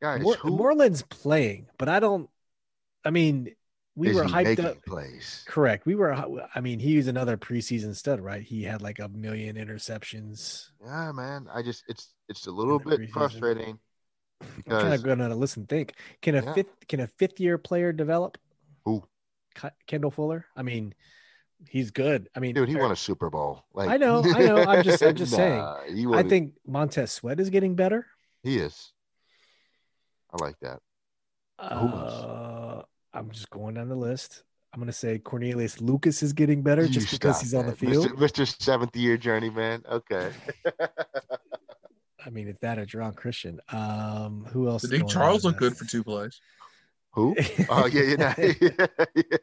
Speaker 2: guys, Mor- who?
Speaker 1: Moreland's playing, but I don't. I mean, we Is were hyped up.
Speaker 2: Plays?
Speaker 1: Correct. We were. I mean, he was another preseason stud, right? He had like a million interceptions.
Speaker 2: Yeah, man. I just it's it's a little bit preseason. frustrating
Speaker 1: because, I'm kind of going to listen. Think can a yeah. fifth can a fifth year player develop?
Speaker 2: Who?
Speaker 1: Kendall Fuller. I mean, he's good. I mean,
Speaker 2: dude, he won a Super Bowl.
Speaker 1: Like I know, I know. I'm just, I'm just <laughs> nah, saying. I think Montez Sweat is getting better.
Speaker 2: He is. I like that.
Speaker 1: Uh, I'm just going down the list. I'm gonna say Cornelius Lucas is getting better you just because he's on the field.
Speaker 2: Mr. Mr. Seventh Year Journeyman. Okay. <laughs>
Speaker 1: I mean, if that or Geron Christian. Um, who else?
Speaker 3: Did Charles look good for two plays?
Speaker 2: Who? <laughs> Oh yeah, yeah, <laughs> yeah,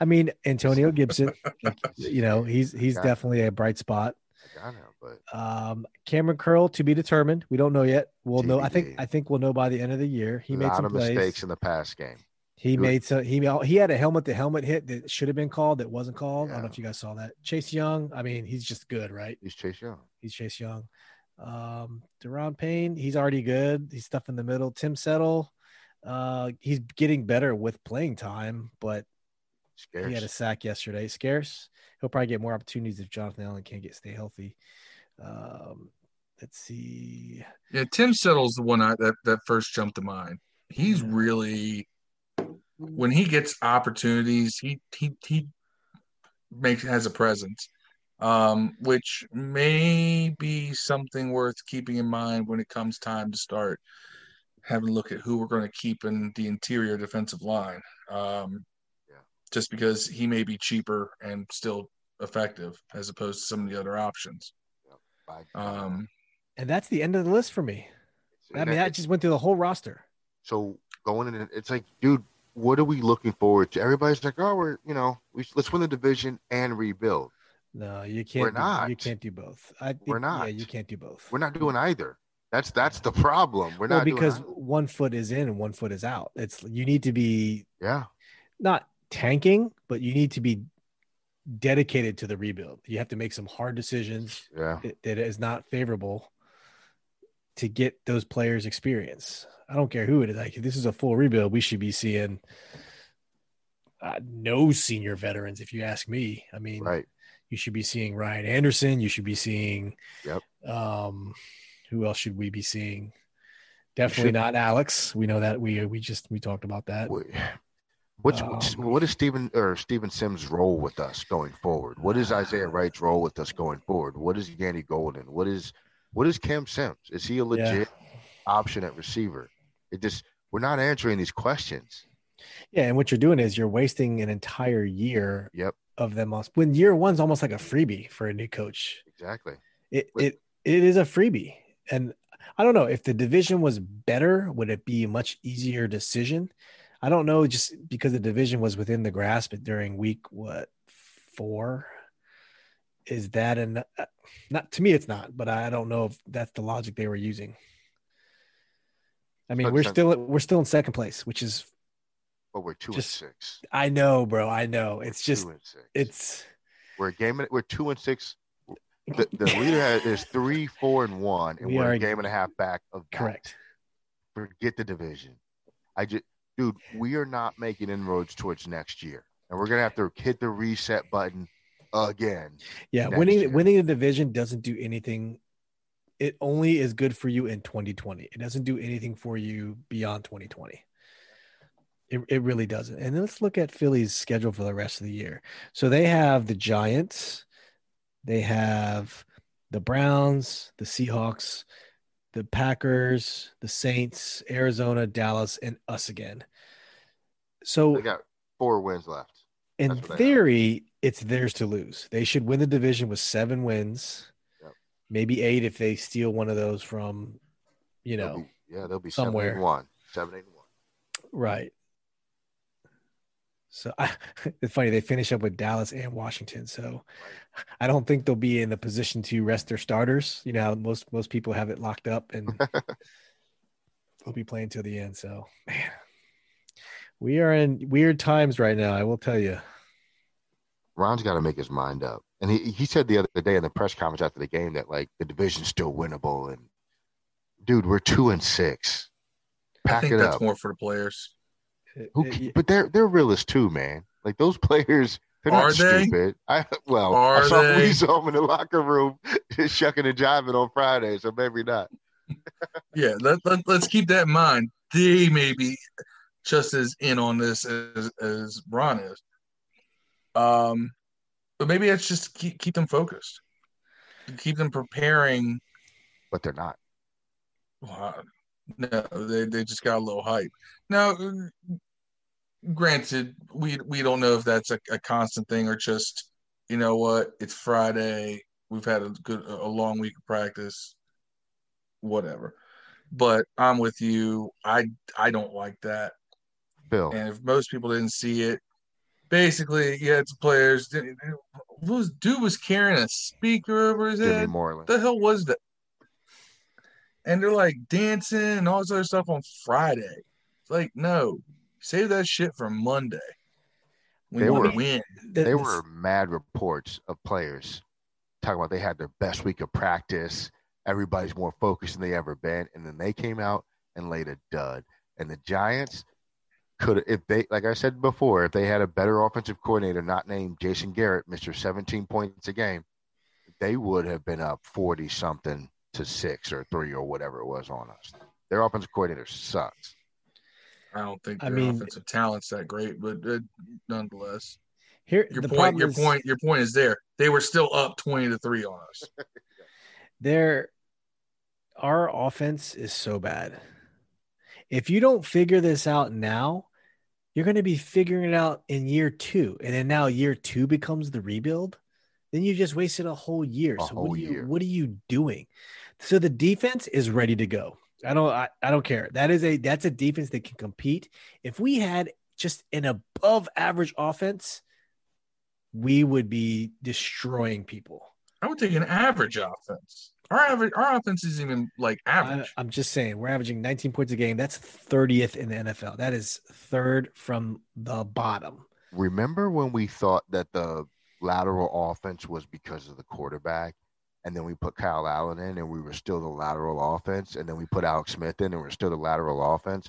Speaker 1: I mean, Antonio Gibson. <laughs> you know, he's he's definitely a bright spot.
Speaker 2: I know, but
Speaker 1: um, Kamren Curl to be determined. We don't know yet. We'll know. I think I think we'll know by the end of the year. He a made some of plays.
Speaker 2: mistakes in the past game.
Speaker 1: He Good. made some. He he had a helmet to helmet hit that should have been called that wasn't called. Yeah. I don't know if you guys saw that. Chase Young. I mean, he's just good, right?
Speaker 2: He's Chase Young.
Speaker 1: He's Chase Young. Um, Daron Payne, he's already good. He's stuff in the middle. Tim Settle, uh, he's getting better with playing time, but Scarce. he had a sack yesterday. Scarce. He'll probably get more opportunities if Jonathan Allen can't get stay healthy. Um, let's see.
Speaker 3: Yeah, Tim Settle's the one I, that that first jumped to mind. He's really when he gets opportunities, he he he makes has a presence um, which may be something worth keeping in mind when it comes time to start having a look at who we're going to keep in the interior defensive line. Um, yeah. Just because he may be cheaper and still effective as opposed to some of the other options. Yeah. Um,
Speaker 1: and that's the end of the list for me. I mean, I just went through the whole roster.
Speaker 2: So going in, it's like, dude, what are we looking forward to? Everybody's like, oh, we're, you know, we, let's win the division and rebuild.
Speaker 1: No, you can't. We're not. You can't do both. I think,
Speaker 2: we're not.
Speaker 1: Yeah, you can't do both.
Speaker 2: We're not doing either. That's that's the problem. We're
Speaker 1: well,
Speaker 2: not
Speaker 1: because one foot is in and one foot is out. It's you need to be
Speaker 2: yeah,
Speaker 1: not tanking, but you need to be dedicated to the rebuild. You have to make some hard decisions
Speaker 2: yeah.
Speaker 1: that, that is not favorable to get those players experience. I don't care who it is. Like if this is a full rebuild, we should be seeing uh, no senior veterans. If you ask me, I mean,
Speaker 2: Right.
Speaker 1: You should be seeing Ryan Anderson. You should be seeing,
Speaker 2: Yep.
Speaker 1: Um, who else should we be seeing? Definitely
Speaker 2: should-
Speaker 1: not Alex. We know that we we just we talked about that.
Speaker 2: Wh- What's
Speaker 1: Um,
Speaker 2: what is Stephen or Steven Sims' role with us going forward? What is Isaiah Wright's role with us going forward? What is Gandy-Golden? What is what is Cam Sims? Is he a legit option at receiver? It just we're not answering these questions.
Speaker 1: Yeah, and what you're doing is you're wasting an entire year
Speaker 2: Yep.
Speaker 1: Of them. on- When year one's almost like a freebie for a new coach.
Speaker 2: Exactly.
Speaker 1: It
Speaker 2: But-
Speaker 1: it it is a freebie, and I don't know if the division was better, would it be a much easier decision? I don't know, just because the division was within the grasp during week what four. Is that an uh, not to me? It's not, but I don't know if that's the logic they were using. I mean, we're
Speaker 2: 100%.
Speaker 1: still we're still in second place, which is
Speaker 2: But we're two
Speaker 1: Just-
Speaker 2: and six.
Speaker 1: I know, bro. I know. It's just
Speaker 2: two and six.
Speaker 1: it's
Speaker 2: we're a game. We're two and six. The, the leader has, is three, four, and one, and
Speaker 1: We
Speaker 2: are- a game and a half back of that.
Speaker 1: correct.
Speaker 2: Forget the division. I just, dude, we are not making inroads towards next year, and we're gonna have to hit the reset button again.
Speaker 1: Yeah, winning
Speaker 2: year.
Speaker 1: winning the division doesn't do anything. It only is good for you in 2020. It doesn't do anything for you beyond 2020. It, it really doesn't. And let's look at Philly's schedule for the rest of the year. So they have the Giants, they have the Browns, the Seahawks, the Packers, the Saints, Arizona, Dallas, and us again. So
Speaker 2: They got four wins left.
Speaker 1: in theory, it's theirs to lose. They should win the division with seven wins,
Speaker 2: Yep.
Speaker 1: maybe eight if they steal one of those from, you
Speaker 2: They'll
Speaker 1: know,
Speaker 2: be- yeah, they'll be
Speaker 1: somewhere.
Speaker 2: seven and one, seven and one.
Speaker 1: right. So I, <laughs> it's funny they finish up with Dallas and Washington. So I don't think they'll be in the position to rest their starters. You know, most most people have it locked up and <laughs> they'll be playing till the end. So man, we are in weird times right now. I will tell you.
Speaker 2: Ron's got to make his mind up. And he, he said the other day in the press conference after the game that like the division's still winnable. And dude, we're two and six.
Speaker 3: I
Speaker 2: Pack
Speaker 3: think
Speaker 2: it
Speaker 3: that's
Speaker 2: up.
Speaker 3: more for the players.
Speaker 2: Who,
Speaker 1: It-
Speaker 2: but they're they're realists too, man. Like those players, they're
Speaker 3: Are
Speaker 2: not
Speaker 3: they?
Speaker 2: stupid. <laughs> I well,
Speaker 3: Are
Speaker 2: I saw
Speaker 3: they?
Speaker 2: we saw them in the locker room <laughs> just shucking and jiving on Friday, so maybe not. <laughs>
Speaker 3: Yeah, let, let, let's keep that in mind. They may be just as in on this as, as Ron is. Um, but maybe it's just keep keep them focused, keep them preparing.
Speaker 2: But they're not.
Speaker 3: Wow. No, they they just got a little hype. Now, granted, we we don't know if that's a, a constant thing or just you know what, it's Friday. We've had a good a long week of practice, whatever. But I'm with you. I I don't like that.
Speaker 2: Bill,
Speaker 3: And if most people didn't see it, basically, yeah, it's players. Was dude was carrying a speaker over his
Speaker 2: Jimmy
Speaker 3: head.
Speaker 2: Moreland.
Speaker 3: the hell was that? And they're like dancing and all this other stuff on Friday. It's like, no, save that shit for Monday. We
Speaker 2: They were-
Speaker 3: to win.
Speaker 1: the-
Speaker 2: There were mad reports of players talking about they had their best week of practice. Everybody's more focused than they ever been, and then they came out and laid a dud. And the Giants could, if they, like I said before, if they had a better offensive coordinator, not named Jason Garrett, Mister Seventeen points a game, they would have been up forty something to six or three or whatever it was on us. Their offensive coordinator sucks.
Speaker 3: I don't think
Speaker 1: I
Speaker 3: their
Speaker 1: mean-
Speaker 3: offensive talent's that great, but uh, nonetheless,
Speaker 1: here
Speaker 3: your
Speaker 1: the
Speaker 3: point, your
Speaker 1: is
Speaker 3: point, your point is there. They were still up twenty to three on us. <laughs>
Speaker 1: there our offense is so bad. If you don't figure this out now, you're going to be figuring it out in year 2 and then now year 2 becomes the rebuild. Then you just wasted a whole year.
Speaker 2: A
Speaker 1: so
Speaker 2: whole
Speaker 1: what are you
Speaker 2: year.
Speaker 1: what are you doing? So the defense is ready to go. I don't I, I don't care. That is a that's a defense that can compete. If we had just an above average offense, we would be destroying people.
Speaker 3: I would take an average offense. Our average, our offense is even like
Speaker 1: I,
Speaker 3: average.
Speaker 1: I'm just saying, we're averaging 19 points a game. That's 30th in the NFL. That is third from the bottom.
Speaker 2: Remember when we thought that the lateral offense was because of the quarterback, and then we put Kyle Allen in, and we were still the lateral offense, and then we put Alex Smith in, and we're still the lateral offense.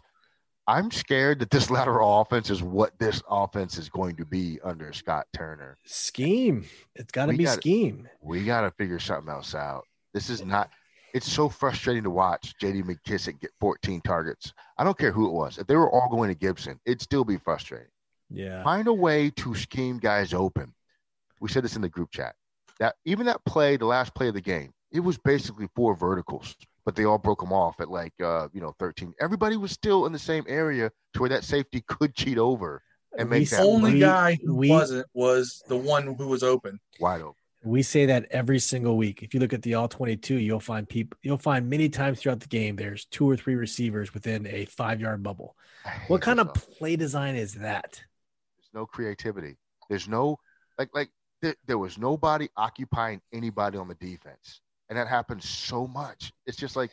Speaker 2: I'm scared that this <laughs> lateral offense is what this offense is going to be under Scott Turner.
Speaker 1: Scheme. It's got to be
Speaker 2: gotta-
Speaker 1: scheme.
Speaker 2: We got to figure something else out. This is not. It's so frustrating to watch J.D. McKissic get 14 targets. I don't care who it was. If they were all going to Gibson, it'd still be frustrating.
Speaker 1: Yeah.
Speaker 2: Find a way to scheme guys open. We said this in the group chat. That even that play, the last play of the game, it was basically four verticals, but they all broke them off at like uh, you know 13. Everybody was still in the same area to where that safety could cheat over and
Speaker 1: We
Speaker 2: make that The
Speaker 3: Only
Speaker 1: we-
Speaker 3: guy who
Speaker 1: we-
Speaker 3: wasn't was the one who was open.
Speaker 2: wide open.
Speaker 1: We say that every single week. If you look at the all 22, you'll find people, you'll find many times throughout the game, there's two or three receivers within a five yard bubble. What kind of play design is that?
Speaker 2: There's no creativity. There's no like like there, there was nobody occupying anybody on the defense, and that happens so much. It's just like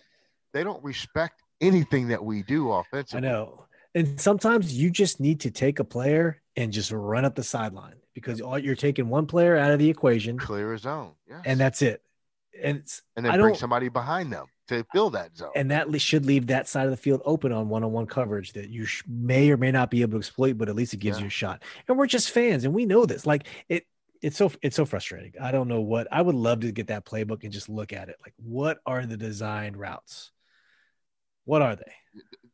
Speaker 2: they don't respect anything that we do offensively.
Speaker 1: I know. And sometimes you just need to take a player and just run up the sideline because all, you're taking one player out of the equation
Speaker 2: Clear a zone, yeah,
Speaker 1: and that's it. And it's,
Speaker 2: and
Speaker 1: I
Speaker 2: then bring somebody behind them to fill that zone.
Speaker 1: and that should leave that side of the field open on one-on-one coverage that you sh- may or may not be able to exploit, but at least it gives
Speaker 2: Yeah.
Speaker 1: you a shot. And we're just fans, and we know this. Like it, it's so it's so frustrating. I don't know what I would love to get that playbook and just look at it. Like, what are the design routes? What are they?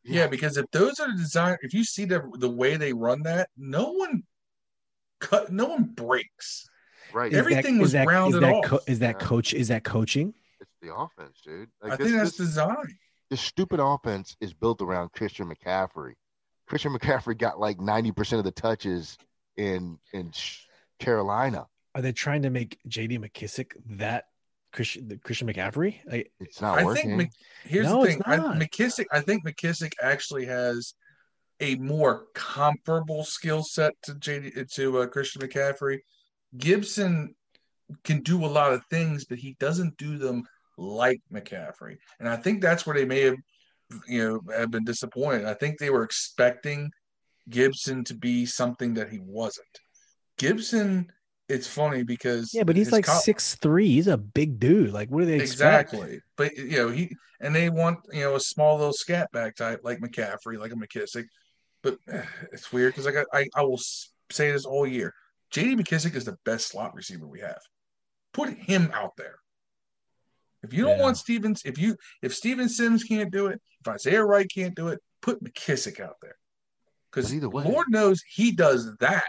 Speaker 3: Yeah, because if those are the design, if you see the the way they run that, no one cut, no one breaks.
Speaker 2: right.
Speaker 1: Is
Speaker 3: Everything
Speaker 1: that,
Speaker 3: was
Speaker 1: is that,
Speaker 3: rounded
Speaker 1: is that,
Speaker 3: off.
Speaker 1: co- is that
Speaker 2: Yeah.
Speaker 1: coach? Is that coaching?
Speaker 2: it's the offense, dude. Like
Speaker 3: I
Speaker 2: this,
Speaker 3: think that's
Speaker 2: this,
Speaker 3: design.
Speaker 2: this stupid offense is built around Christian McCaffrey. Christian McCaffrey got like ninety percent of the touches in in Sh- Carolina.
Speaker 1: Are they trying to make J.D. McKissic that Christian the Christian McCaffrey? Like,
Speaker 2: It's not
Speaker 3: I
Speaker 2: working.
Speaker 3: think here's
Speaker 1: No,
Speaker 3: the
Speaker 1: it's
Speaker 3: thing. I,
Speaker 1: not.
Speaker 3: McKissic, I think McKissic actually has a more comparable skill set to JD to uh, Christian McCaffrey. Gibson can do a lot of things, but he doesn't do them like McCaffrey, and I think that's where they may have, you know, have been disappointed. I think they were expecting Gibson to be something that he wasn't. Gibson, it's funny because
Speaker 1: yeah, but he's like
Speaker 3: co-
Speaker 1: six three. He's a big dude. Like, what do they expect?
Speaker 3: Exactly. But you know, he and they want, you know, a small little scat back type like McCaffrey, like a McKissic. But eh, <sighs> it's weird because I got I, I will say this all year. JD McKissic is the best slot receiver we have. Put him out there. If you don't
Speaker 1: Yeah.
Speaker 3: want Stevens, if you if Steven Sims can't do it, if Isaiah Wright can't do it, put McKissic out there. Because
Speaker 2: either way-
Speaker 3: Lord knows he does that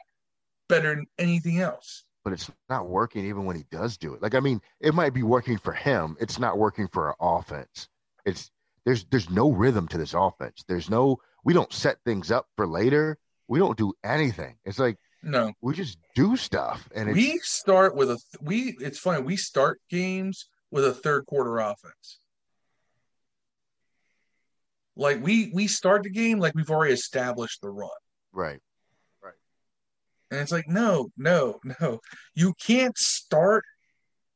Speaker 3: better than anything else.
Speaker 2: but it's not working even when he does do it. Like I mean, it might be working for him. It's not working for our offense. It's there's there's no rhythm to this offense. There's no we don't set things up for later. We don't do anything. It's like
Speaker 3: No.
Speaker 2: we just do stuff and it's
Speaker 3: we start with a we it's funny we start games with a third quarter offense like we we start the game like we've already established the run
Speaker 2: right.
Speaker 3: And it's like no no no. You can't start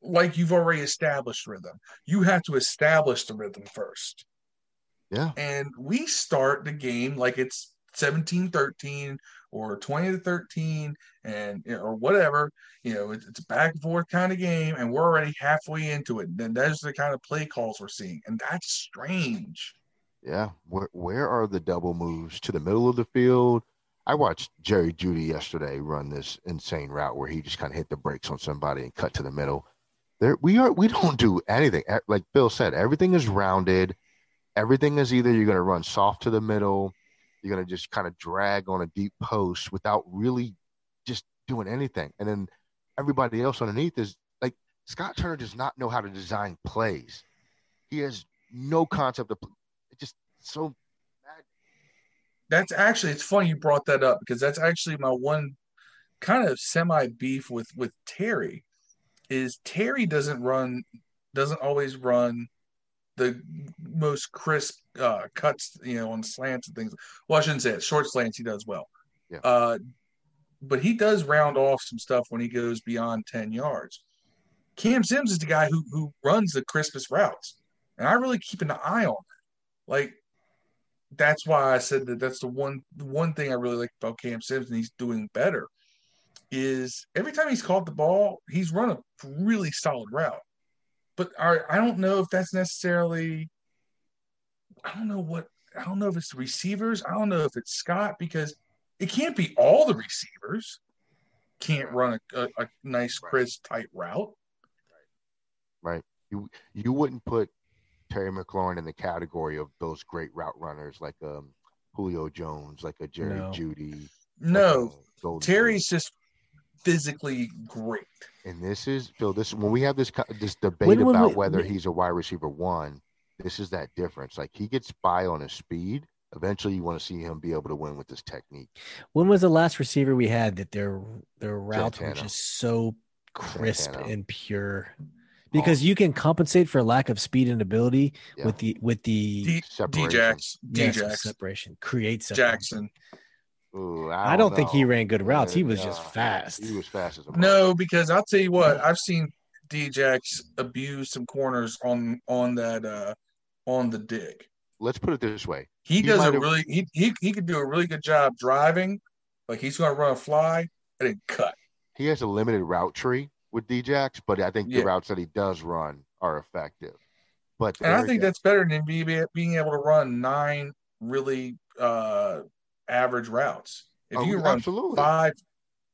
Speaker 3: like you've already established rhythm. You have to establish the rhythm first.
Speaker 2: Yeah.
Speaker 3: and we start the game like it's 17 13 or 20 to 13 and or whatever. You know it's, it's a back and forth kind of game and we're already halfway into it. And then that's the kind of play calls we're seeing. And that's strange.
Speaker 2: Yeah. Where where are the double moves? To the middle of the field? I watched Jerry Jeudy yesterday run this insane route where he just kind of hit the brakes on somebody and cut to the middle. There we are we don't do anything. Like Bill said, everything is rounded. Everything is either you're gonna run soft to the middle, you're gonna just kind of drag on a deep post without really just doing anything. And then everybody else underneath is like Scott Turner does not know how to design plays. He has no concept of just so
Speaker 3: that's actually it's funny you brought that up because that's actually my one kind of semi beef with with terry is terry doesn't run doesn't always run the most crisp uh cuts you know on slants and things well i shouldn't say it short slants he does well
Speaker 2: Yeah.
Speaker 3: uh but he does round off some stuff when he goes beyond 10 yards Cam Sims is the guy who who runs the crispest routes, and I really keep an eye on that. Like that's why I said that that's the one the one thing I really like about Cam Sims, and he's doing better. Is every time he's caught the ball, he's run a really solid route. But I, I don't know if that's necessarily. I don't know what I don't know if it's the receivers. I don't know if it's Scott because it can't be all the receivers can't run a, a, a nice crisp tight route.
Speaker 2: Right. You you wouldn't put Terry McLaurin in the category of those great route runners like um, Julio Jones, like a Jerry
Speaker 1: No.
Speaker 2: Jeudy.
Speaker 3: No,
Speaker 2: like a Golden
Speaker 3: Terry's just physically great.
Speaker 2: And this is Phil. This when we have this this debate
Speaker 1: When- when
Speaker 2: about
Speaker 1: we-
Speaker 2: whether
Speaker 1: we-
Speaker 2: he's a wide receiver one. This is that difference. Like he gets by on his speed. Eventually, you want to see him be able to win with this technique.
Speaker 1: When was the last receiver we had that their their routes were
Speaker 2: Santana.
Speaker 1: just so crisp
Speaker 2: Santana.
Speaker 1: and pure? Because you can compensate for lack of speed and ability
Speaker 2: Yeah.
Speaker 1: with the with the
Speaker 3: D,
Speaker 2: Separation.
Speaker 3: Djax,
Speaker 1: yes, with
Speaker 3: Djax,
Speaker 1: separation, create separation.
Speaker 3: Jackson.
Speaker 2: Ooh,
Speaker 1: I don't think he ran good routes. He was
Speaker 2: Uh,
Speaker 1: just fast.
Speaker 2: He was fast as a
Speaker 3: No, because I'll tell you what, I've seen Djax abuse some corners on on that uh on the dig.
Speaker 2: Let's put it this way.
Speaker 3: He,
Speaker 2: He
Speaker 3: does a really he, he he could do a really good job driving. Like he's gonna run a fly and then cut.
Speaker 2: He has a limited route tree with Djax, but I think
Speaker 3: Yeah.
Speaker 2: the routes that he does run are effective. But
Speaker 3: And I think that's better than be, being able to run nine really uh average routes. If
Speaker 2: Oh,
Speaker 3: you run
Speaker 2: absolutely.
Speaker 3: five,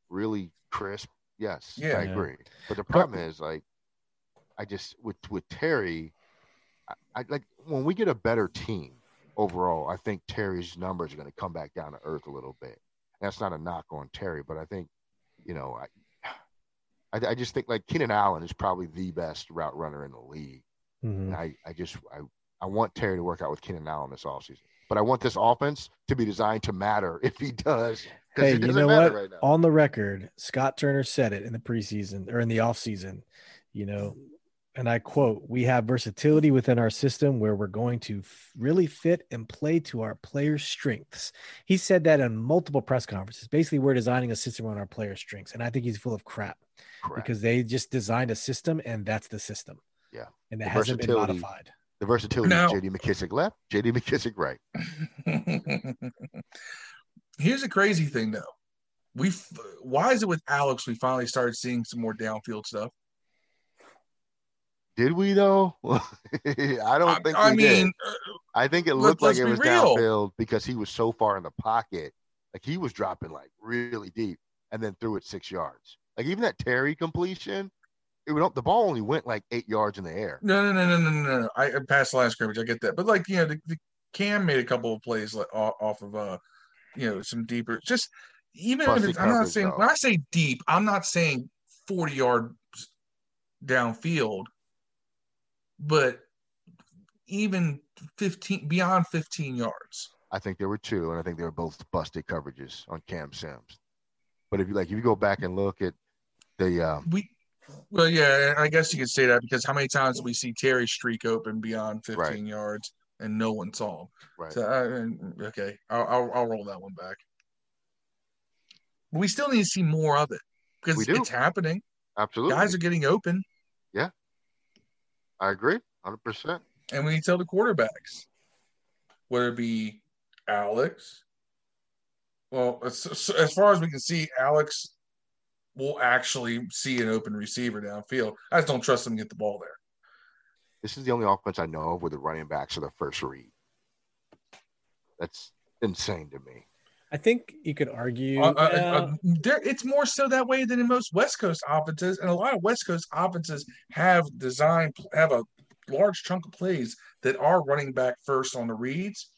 Speaker 2: really crisp. Yes,
Speaker 3: Yeah.
Speaker 2: I
Speaker 1: Yeah.
Speaker 2: agree. But the problem is, like, I just with with Terry, I, I like when we get a better team overall. I think Terry's numbers are going to come back down to earth a little bit. That's not a knock on Terry, but I think, you know, I, I, I just think like Keenan Allen is probably the best route runner in the league.
Speaker 1: Mhm.
Speaker 2: And I, I just I, I want Terry to work out with Keenan Allen this offseason. But I want this offense to be designed to matter <laughs> if he does.
Speaker 1: Hey,
Speaker 2: it
Speaker 1: you know what?
Speaker 2: Right now.
Speaker 1: On the record, Scott Turner said it in the preseason or in the offseason, you know, and I quote, we have versatility within our system where we're going to f- really fit and play to our players' strengths. He said that in multiple press conferences. Basically, we're designing a system on our players' strengths. And I think he's full of crap
Speaker 2: Correct.
Speaker 1: because they just designed a system and that's the system.
Speaker 2: Yeah.
Speaker 1: And it
Speaker 2: The
Speaker 1: hasn't been
Speaker 2: versatility-
Speaker 1: modified.
Speaker 2: The versatility
Speaker 3: Now-
Speaker 2: JD McKissic left, JD McKissic right. <laughs>
Speaker 3: Here's a crazy thing though. We why is it with Alex we finally started seeing some more downfield stuff?
Speaker 2: Did we though? <laughs> I don't
Speaker 3: I,
Speaker 2: think
Speaker 3: I
Speaker 2: we
Speaker 3: mean,
Speaker 2: did. I think it looked like it was
Speaker 3: real.
Speaker 2: downfield because he was so far in the pocket. Like he was dropping like really deep and then threw it six yards. Like even that Terry completion, it would, the ball only went like eight yards in the air.
Speaker 3: no, no, no, no, no, no. I passed the line scrimmage. I get that, but like you know, the, the Cam made a couple of plays like, off, of uh, you know, some deeper. Just even if it's, I'm not saying
Speaker 2: though.
Speaker 3: when I say deep, I'm not saying 40 yards downfield, but even 15 beyond 15 yards.
Speaker 2: I think there were two, and I think they were both busted coverages on Cam Sims. But if you like, if you go back and look at the um,
Speaker 3: We, well, yeah, I guess you could say that because how many times we see Terry streak open beyond 15
Speaker 2: Right.
Speaker 3: yards and no one saw him?
Speaker 2: right,
Speaker 3: So, uh, okay, I'll, I'll, I'll roll that one back. But we still need to see more of it because it's happening.
Speaker 2: absolutely,
Speaker 3: Guys are getting open,
Speaker 2: I agree, hundred percent.
Speaker 3: and we need to tell the quarterbacks, whether it be Alex. Well, as, as far as we can see, Alex will actually see an open receiver downfield. I just don't trust him to get the ball there.
Speaker 2: This is the only offense I know of where the running backs are the first read. That's insane to me.
Speaker 1: I think you could argue.
Speaker 3: Uh, uh, uh, there, it's more so that way than in most West Coast offenses, and a lot of West Coast offenses have designed have a large chunk of plays that are running back first on the reads.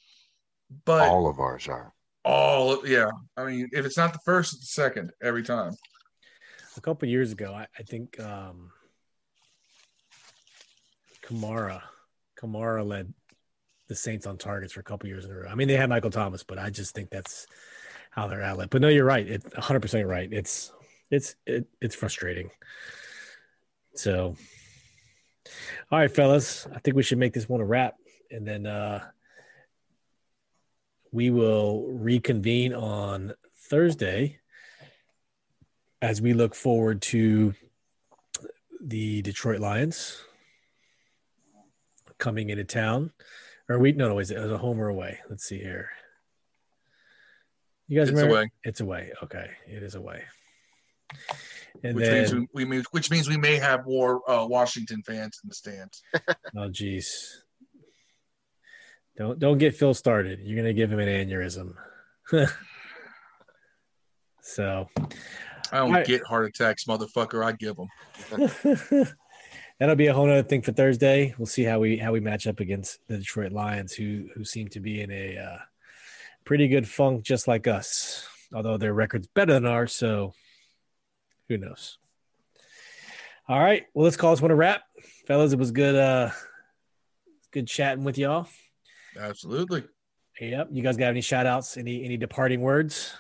Speaker 3: But all,
Speaker 2: All of ours are.
Speaker 3: All yeah, I mean, if it's not the first, it's the second every time.
Speaker 1: a couple years ago, I, I think um, Kamara, Kamara led the Saints on targets for a couple years in a row. I mean, they had Michael Thomas, but I just think that's how they're outlet. But no, you're right. It's 100 percent right. It's it's it, it's frustrating. So, all right, fellas, I think we should make this one a wrap, and then uh, we will reconvene on Thursday as we look forward to the Detroit Lions coming into town. Or we no no is it was a home or away? Let's see here. You guys
Speaker 3: It's
Speaker 1: remember?
Speaker 3: away.
Speaker 1: It's away. Okay, it is away. And
Speaker 3: which
Speaker 1: then
Speaker 3: means we, we may, which means we may have more uh, Washington fans in the stands. <laughs>
Speaker 1: oh geez, don't don't get Phil started. You're gonna give him an aneurysm. <laughs> so
Speaker 3: I don't
Speaker 1: Right.
Speaker 3: get heart attacks, motherfucker. I give them. <laughs>
Speaker 1: that'll be a whole other thing for Thursday. We'll see how we how we match up against the Detroit Lions, who who seem to be in a uh, pretty good funk, just like us. Although their record's better than ours, so who knows? All right, well, let's call this one a wrap, fellas. It was good, uh, good chatting with y'all.
Speaker 3: Absolutely.
Speaker 1: Yep. You guys got any shout outs? Any any departing words?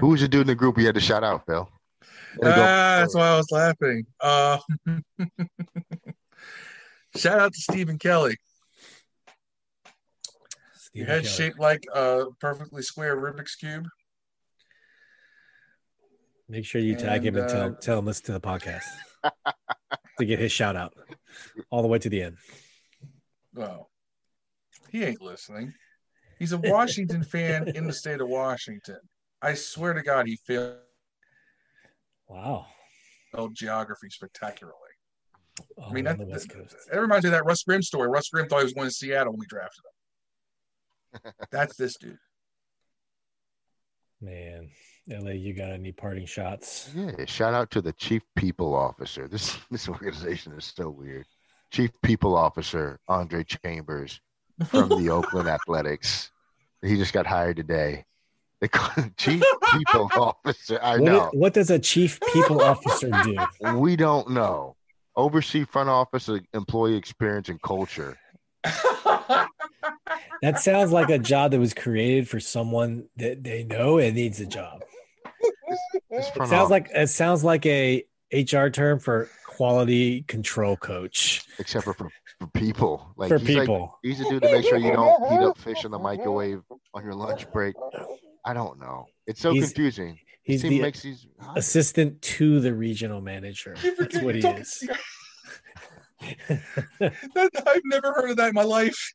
Speaker 2: Who was the dude in the group you had to shout out, Phil?
Speaker 3: Ah, that's why I was laughing. Uh, <laughs> shout out to Stephen Kelly. Your head
Speaker 1: Kelly.
Speaker 3: shaped like a perfectly square Rubik's cube.
Speaker 1: Make sure you tag him
Speaker 3: And,
Speaker 1: and tell
Speaker 3: uh,
Speaker 1: tell him listen to the podcast <laughs> to get his shout out all the way to the end.
Speaker 3: Well, he ain't listening. He's a Washington fan in the state of Washington. I swear to God, he failed
Speaker 1: Wow.
Speaker 3: Oh geography spectacularly.
Speaker 1: Oh,
Speaker 3: I mean, that,
Speaker 1: the West
Speaker 3: that,
Speaker 1: Coast.
Speaker 3: that reminds me of that Russ Grimm story. Russ Grimm thought he was going to Seattle when we drafted him. <laughs> That's this dude.
Speaker 1: Man, LA, you got any parting shots?
Speaker 2: Yeah, shout out to the chief people officer. This <laughs> this organization is so weird. Chief people officer Andre Chambers from the <laughs> Oakland Athletics. He just got hired today. They call him chief people <laughs> officer. I
Speaker 1: What,
Speaker 2: know.
Speaker 1: what does a chief people officer do?
Speaker 2: We don't know. Oversee front office uh, employee experience and culture.
Speaker 1: That sounds like a job that was created for someone that they know and needs a job.
Speaker 2: This
Speaker 1: It sounds
Speaker 2: office,
Speaker 1: like it sounds like a HR term for quality control coach
Speaker 2: except for for, for people. Like
Speaker 1: for
Speaker 2: he's like-
Speaker 1: people.
Speaker 2: he's a dude to make sure you don't heat up fish in the microwave on your lunch break. I don't know. It's so
Speaker 1: He's-
Speaker 2: confusing.
Speaker 1: He's the
Speaker 2: makes these
Speaker 1: assistant to the regional manager. That's what he is. <laughs>
Speaker 3: That- I've never heard of that in my life.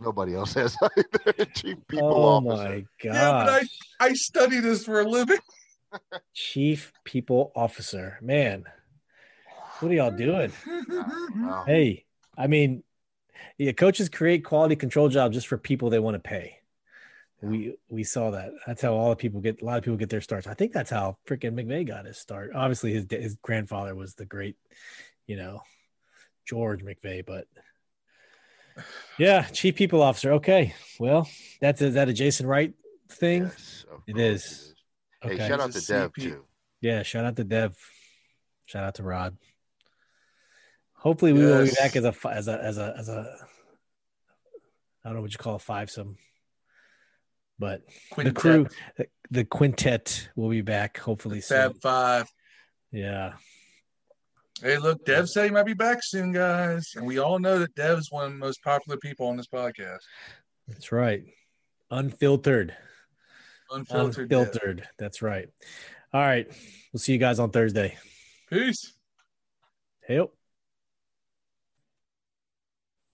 Speaker 2: nobody else has <laughs> either. Chief people
Speaker 1: oh
Speaker 2: officer.
Speaker 1: my
Speaker 3: Yeah, but I. I study this for a living.
Speaker 1: Chief people officer. Man. What are y'all doing?
Speaker 2: Wow.
Speaker 1: Hey, I mean, yeah, coaches create quality control jobs just for people they want to pay. We we saw that. That's how all the people get. A lot of people get their starts. I think that's how freaking McVay got his start. Obviously, his his grandfather was the great, you know, George McVay. But <sighs> yeah, chief people officer. Okay, well, that's is that a Jason Wright thing?
Speaker 2: Yes, of
Speaker 1: It
Speaker 2: course
Speaker 1: is.
Speaker 2: Hey, shout out to Dev
Speaker 3: CP.
Speaker 2: too.
Speaker 1: Yeah, shout out to Dev. Shout out to Rod. Hopefully, we will be back as a as a as a as a I don't know what you call a five some, but the crew, the, quintet will be back hopefully soon.
Speaker 3: Fab Five.
Speaker 1: Yeah,
Speaker 3: Hey, look, Dev said he might be back soon, guys. And we all know that Dev's one of the most popular people on this podcast.
Speaker 1: that's right. Unfiltered,
Speaker 3: Unfiltered. Dev.
Speaker 1: unfiltered. That's right. All right, we'll see you guys on Thursday.
Speaker 3: Peace.
Speaker 1: Hey.